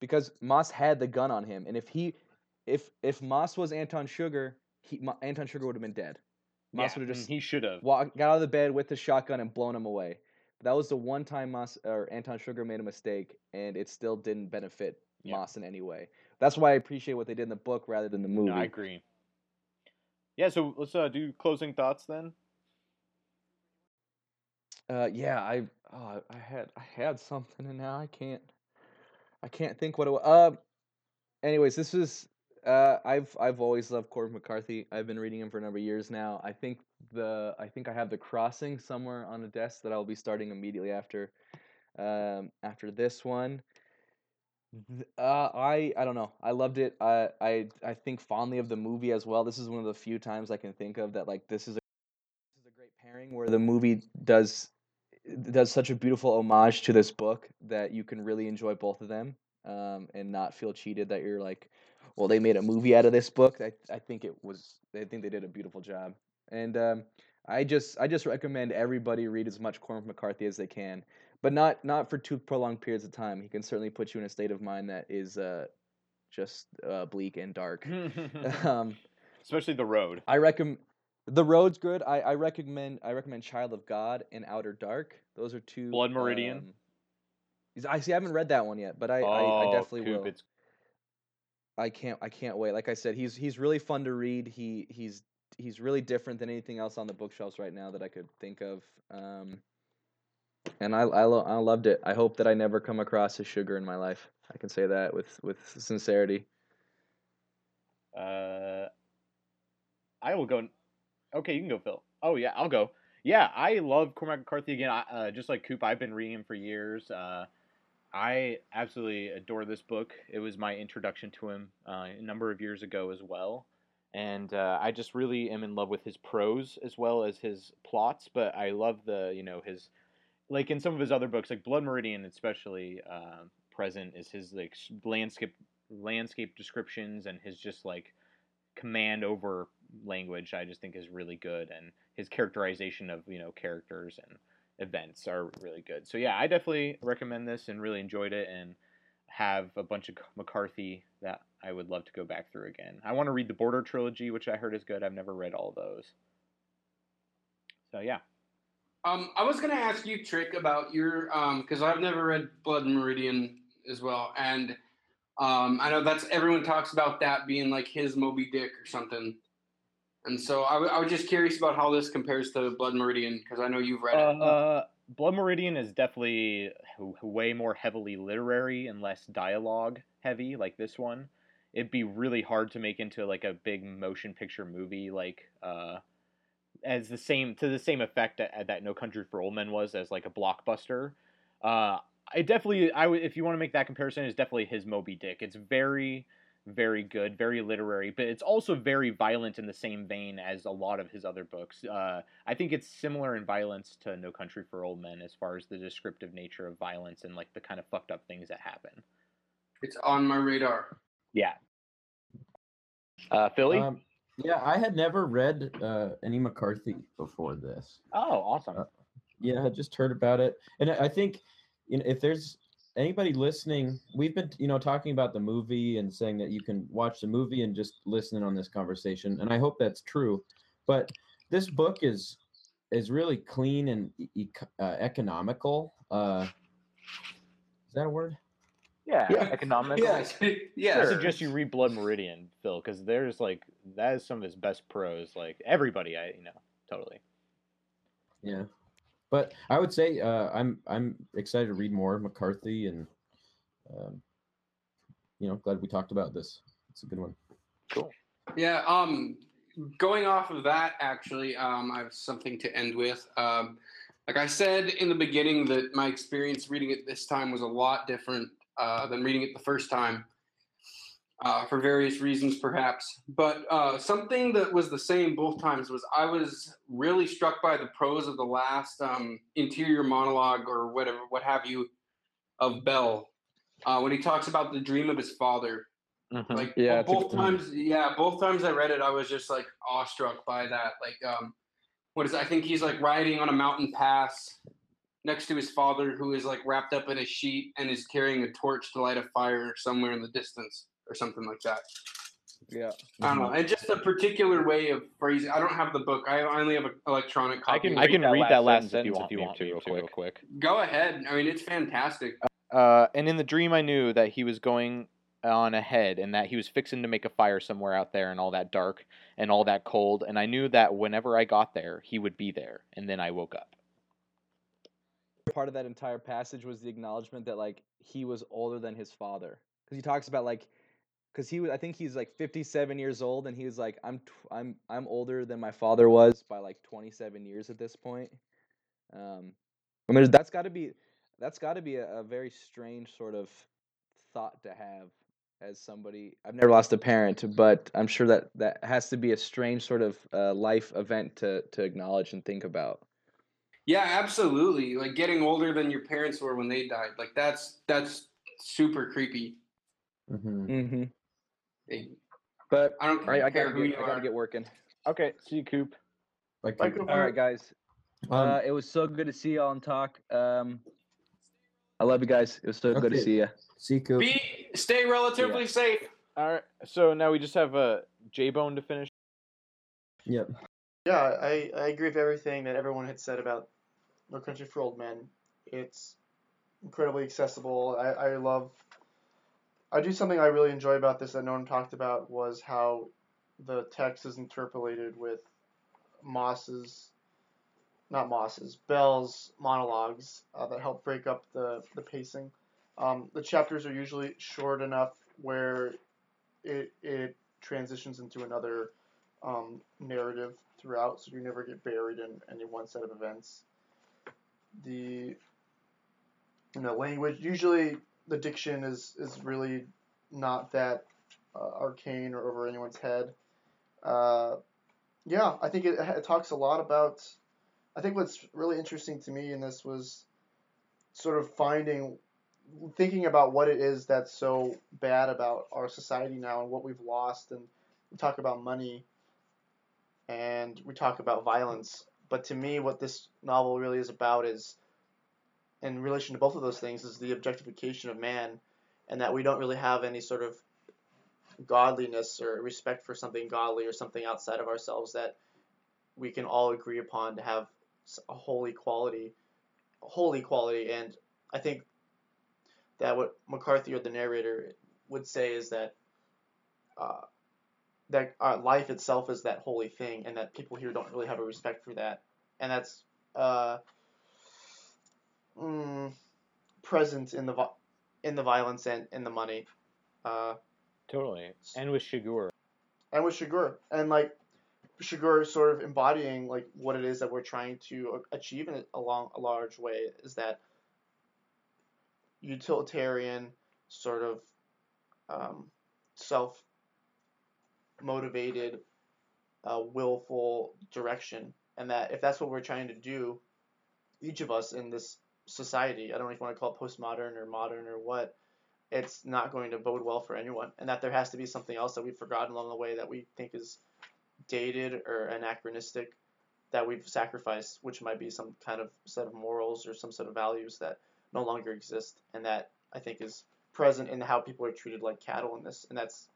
because Moss had the gun on him, and if he, if if Moss was Anton Chigurh, he Mo- Anton Chigurh would have been dead. Moss Yeah, would have mm, just he should have. got out of the bed with the shotgun and blown him away. That was the one time Moss or Anton Chigurh made a mistake, and it still didn't benefit Yeah. Moss in any way. That's why I appreciate what they did in the book rather than the movie. No, I agree. Yeah, so let's uh, do closing thoughts then. Uh, yeah, I, oh, I had, I had something, and now I can't, I can't think what it was. Uh, anyways, this was, uh, I've, I've always loved Cormac McCarthy. I've been reading him for a number of years now. I think the, I think I have the Crossing somewhere on a desk that I'll be starting immediately after, um, after this one. Uh, I I don't know. I loved it. I I I think fondly of the movie as well. This is one of the few times I can think of that like this is a this is a great pairing where the movie does does such a beautiful homage to this book that you can really enjoy both of them um, and not feel cheated that you're like, well, they made a movie out of this book. I I think it was. I think they did a beautiful job. And um, I just I just recommend everybody read as much Cormac McCarthy as they can, but not not for too prolonged periods of time. He can certainly put you in a state of mind that is uh, just uh, bleak and dark. um, Especially the road. I recommend the road's good. I, I recommend I recommend Child of God and Outer Dark. Those are two. Blood Meridian? um, I see. I haven't read that one yet, but I, I, oh, I definitely Coop, will. It's I can't I can't wait. Like I said, he's he's really fun to read. He he's he's really different than anything else on the bookshelves right now that I could think of. Um, and I I, lo- I loved it. I hope that I never come across a Chigurh in my life. I can say that with with sincerity. Uh, I will go. Okay, you can go, Phil. Oh yeah, I'll go. Yeah, I love Cormac McCarthy again. I, uh, just like Coop, I've been reading him for years. Uh, I absolutely adore this book. It was my introduction to him uh, a number of years ago as well, and uh, I just really am in love with his prose as well as his plots. But I love the you know his like in some of his other books, like Blood Meridian, especially uh, present is his like landscape landscape descriptions and his just like command over language. I just think is really good, and his characterization of you know characters and events are really good. So yeah, I definitely recommend this and really enjoyed it, and have a bunch of McCarthy that I would love to go back through again. I want to read the Border trilogy, which I heard is good. I've never read all those. So yeah. Um, I was gonna ask you, Trick, about your um, because I've never read Blood Meridian as well, and um, I know that's everyone talks about that being like his Moby Dick or something, and so I, w- I was just curious about how this compares to Blood Meridian because I know you've read it. Uh, Blood Meridian is definitely way more heavily literary and less dialogue heavy, like this one. It'd be really hard to make into like a big motion picture movie, like uh, as the same to the same effect that, that No Country for Old Men was as like a blockbuster. Uh, I definitely, I would if you want to make that comparison, is definitely his Moby Dick. It's very, very good, very literary, but it's also very violent in the same vein as a lot of his other books. Uh, I think it's similar in violence to No Country for Old Men as far as the descriptive nature of violence and like the kind of fucked up things that happen. It's on my radar. Yeah. Uh, Philly. Um, yeah, I had never read uh, any McCarthy before this. oh, awesome. Uh, Yeah, I just heard about it, and I I think you know if there's anybody listening, we've been you know talking about the movie and saying that you can watch the movie and just listen in on this conversation, and I hope that's true. But this book is is really clean and e- uh, economical. Uh, is that a word? Yeah, Yeah. economic. Yes, I suggest you read Blood Meridian, Phil, because there's like that is some of his best prose. Like everybody, I you know totally. Yeah, but I would say uh, I'm I'm excited to read more McCarthy, and um, you know, glad we talked about this. It's a good one. Cool. Yeah. Um, going off of that, actually, um, I have something to end with. Um, like I said in the beginning, that my experience reading it this time was a lot different uh, than reading it the first time, uh, for various reasons, perhaps. But uh, something that was the same both times was I was really struck by the prose of the last um, interior monologue or whatever, what have you, of Bell, uh, when he talks about the dream of his father. Like Yeah, bo- both times, yeah, both times I read it, I was just like awestruck by that. Like, um, what is? I think he's like riding on a mountain pass next to his father, who is like wrapped up in a sheet and is carrying a torch to light a fire somewhere in the distance, or something like that. Yeah. I don't know, and just a particular way of phrasing. I don't have the book. I only have an electronic copy. I can I it. can read that last sentence if you if want you me want to, me real quick. real quick. Go ahead. I mean, it's fantastic. Uh, and in the dream, I knew that he was going on ahead and that he was fixing to make a fire somewhere out there and all that dark and all that cold. And I knew that whenever I got there, he would be there. And then I woke up. Part of that entire passage was the acknowledgement that like he was older than his father because he talks about like because he was I think he's like 57 years old and he was like I'm tw- I'm I'm older than my father was by like 27 years at this point. Um, I mean that's got to be that's got to be a, a very strange sort of thought to have as somebody I've never lost a parent, but I'm sure that that has to be a strange sort of uh, life event to to acknowledge and think about. Yeah, absolutely. Like getting older than your parents were when they died. Like that's that's super creepy. hmm Mm-hmm. Like, But I don't all right, I care gotta who get, you I gotta get working. Okay, see you, Coop. Like, Bye, um, Cooper. All right, guys. uh, it was so good to see y'all and talk. Um, I love you guys. It was so good to Okay. see you. see, Coop. Be stay relatively safe. All right. So now we just have a J Bone to finish. Yep. Yeah, I, I agree with everything that everyone had said about No Country for Old Men. It's incredibly accessible. I, I love. I do something I really enjoy about this that no one talked about was how the text is interpolated with Moss's, not Moss's, Bell's monologues uh, that help break up the, the pacing. Um, the chapters are usually short enough where it, it transitions into another um, narrative throughout, so you never get buried in any one set of events. The you know language usually the diction is is really not that uh, arcane or over anyone's head. Uh, yeah, I think it, it talks a lot about. I think what's really interesting to me in this was sort of finding, thinking about what it is that's so bad about our society now and what we've lost. And we talk about money and we talk about violence. But to me, what this novel really is about is, in relation to both of those things, is the objectification of man, and that we don't really have any sort of godliness or respect for something godly or something outside of ourselves that we can all agree upon to have a holy quality, holy quality. And I think that what McCarthy or the narrator would say is that uh, that uh, life itself is that holy thing, and that people here don't really have a respect for that, and that's uh, mm, present in the in the violence and in the money. Uh, Totally. And with Chigurh. and with Chigurh, and like Chigurh sort of embodying like what it is that we're trying to achieve in a, along a large way is that utilitarian sort of um, self motivated, uh, willful direction, and that if that's what we're trying to do, each of us in this society, I don't know if you want to call it postmodern or modern or what, it's not going to bode well for anyone, and that there has to be something else that we've forgotten along the way that we think is dated or anachronistic that we've sacrificed, which might be some kind of set of morals or some set of values that no longer exist, and that I think is present in how people are treated like cattle in this, and that's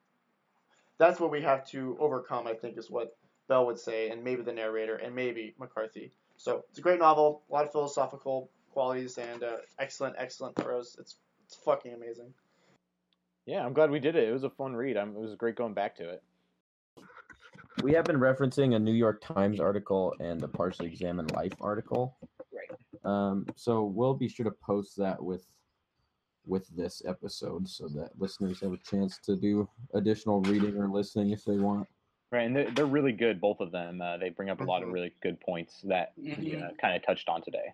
that's what we have to overcome. I think is what Bell would say, and maybe the narrator, and maybe McCarthy. So it's a great novel, a lot of philosophical qualities, and uh, excellent, excellent prose. It's it's fucking amazing. Yeah, I'm glad we did it. It was a fun read. I'm, it was great going back to it. We have been referencing a New York Times article and a partially examined Life article. Right. Um, so we'll be sure to post that with with this episode so that listeners have a chance to do additional reading or listening if they want. Right, and they're, they're really good, both of them. Uh, they bring up a lot of Mhm. really good points that we uh, kind of touched on today.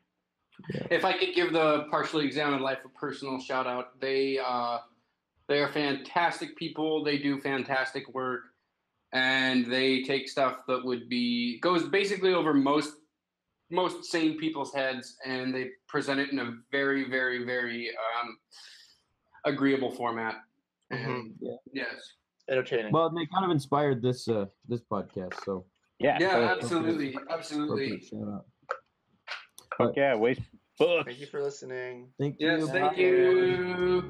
If I could give the partially examined life a personal shout out, they uh, they are fantastic people. They do fantastic work, and they take stuff that would be goes basically over most most sane people's heads, and they present it in a very very very um, agreeable format. And Yeah. yes, Entertaining. Well, they kind of inspired this uh this podcast, so Yeah, yeah, totally. absolutely, absolutely. Appropriate shout. Fuck yeah, waste books. Thank you for listening. Thank Yes, you. thank you.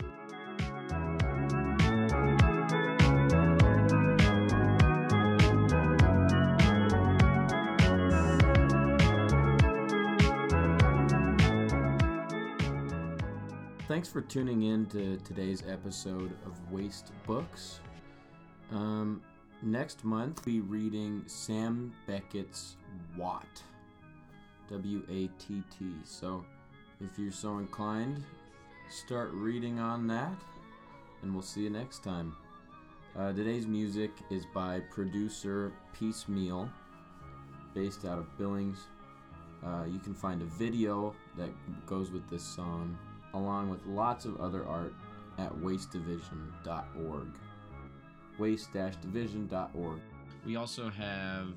Thanks for tuning in to today's episode of Waste Books. Um, next month, we'll be reading Sam Beckett's Watt. W A T T. So, if you're so inclined, start reading on that, and we'll see you next time. Uh, today's music is by producer Piecemeal, based out of Billings. Uh, you can find a video that goes with this song, along with lots of other art, at wastedivision.org. Waste-division.org. We also have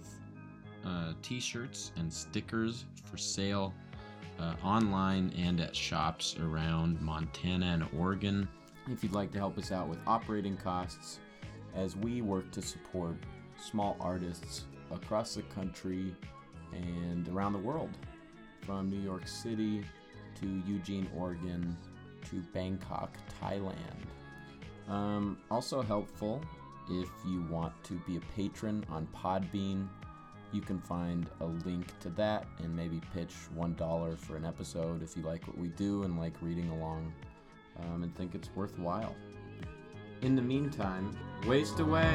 uh, t-shirts and stickers for sale uh, online and at shops around Montana and Oregon. If you'd like to help us out with operating costs, as we work to support small artists across the country and around the world, from New York City to Eugene, Oregon to Bangkok, Thailand. Um, also helpful if you want to be a patron on Podbean. You can find a link to that and maybe pitch $1 for an episode if you like what we do and like reading along um, and think it's worthwhile. In the meantime, waste away!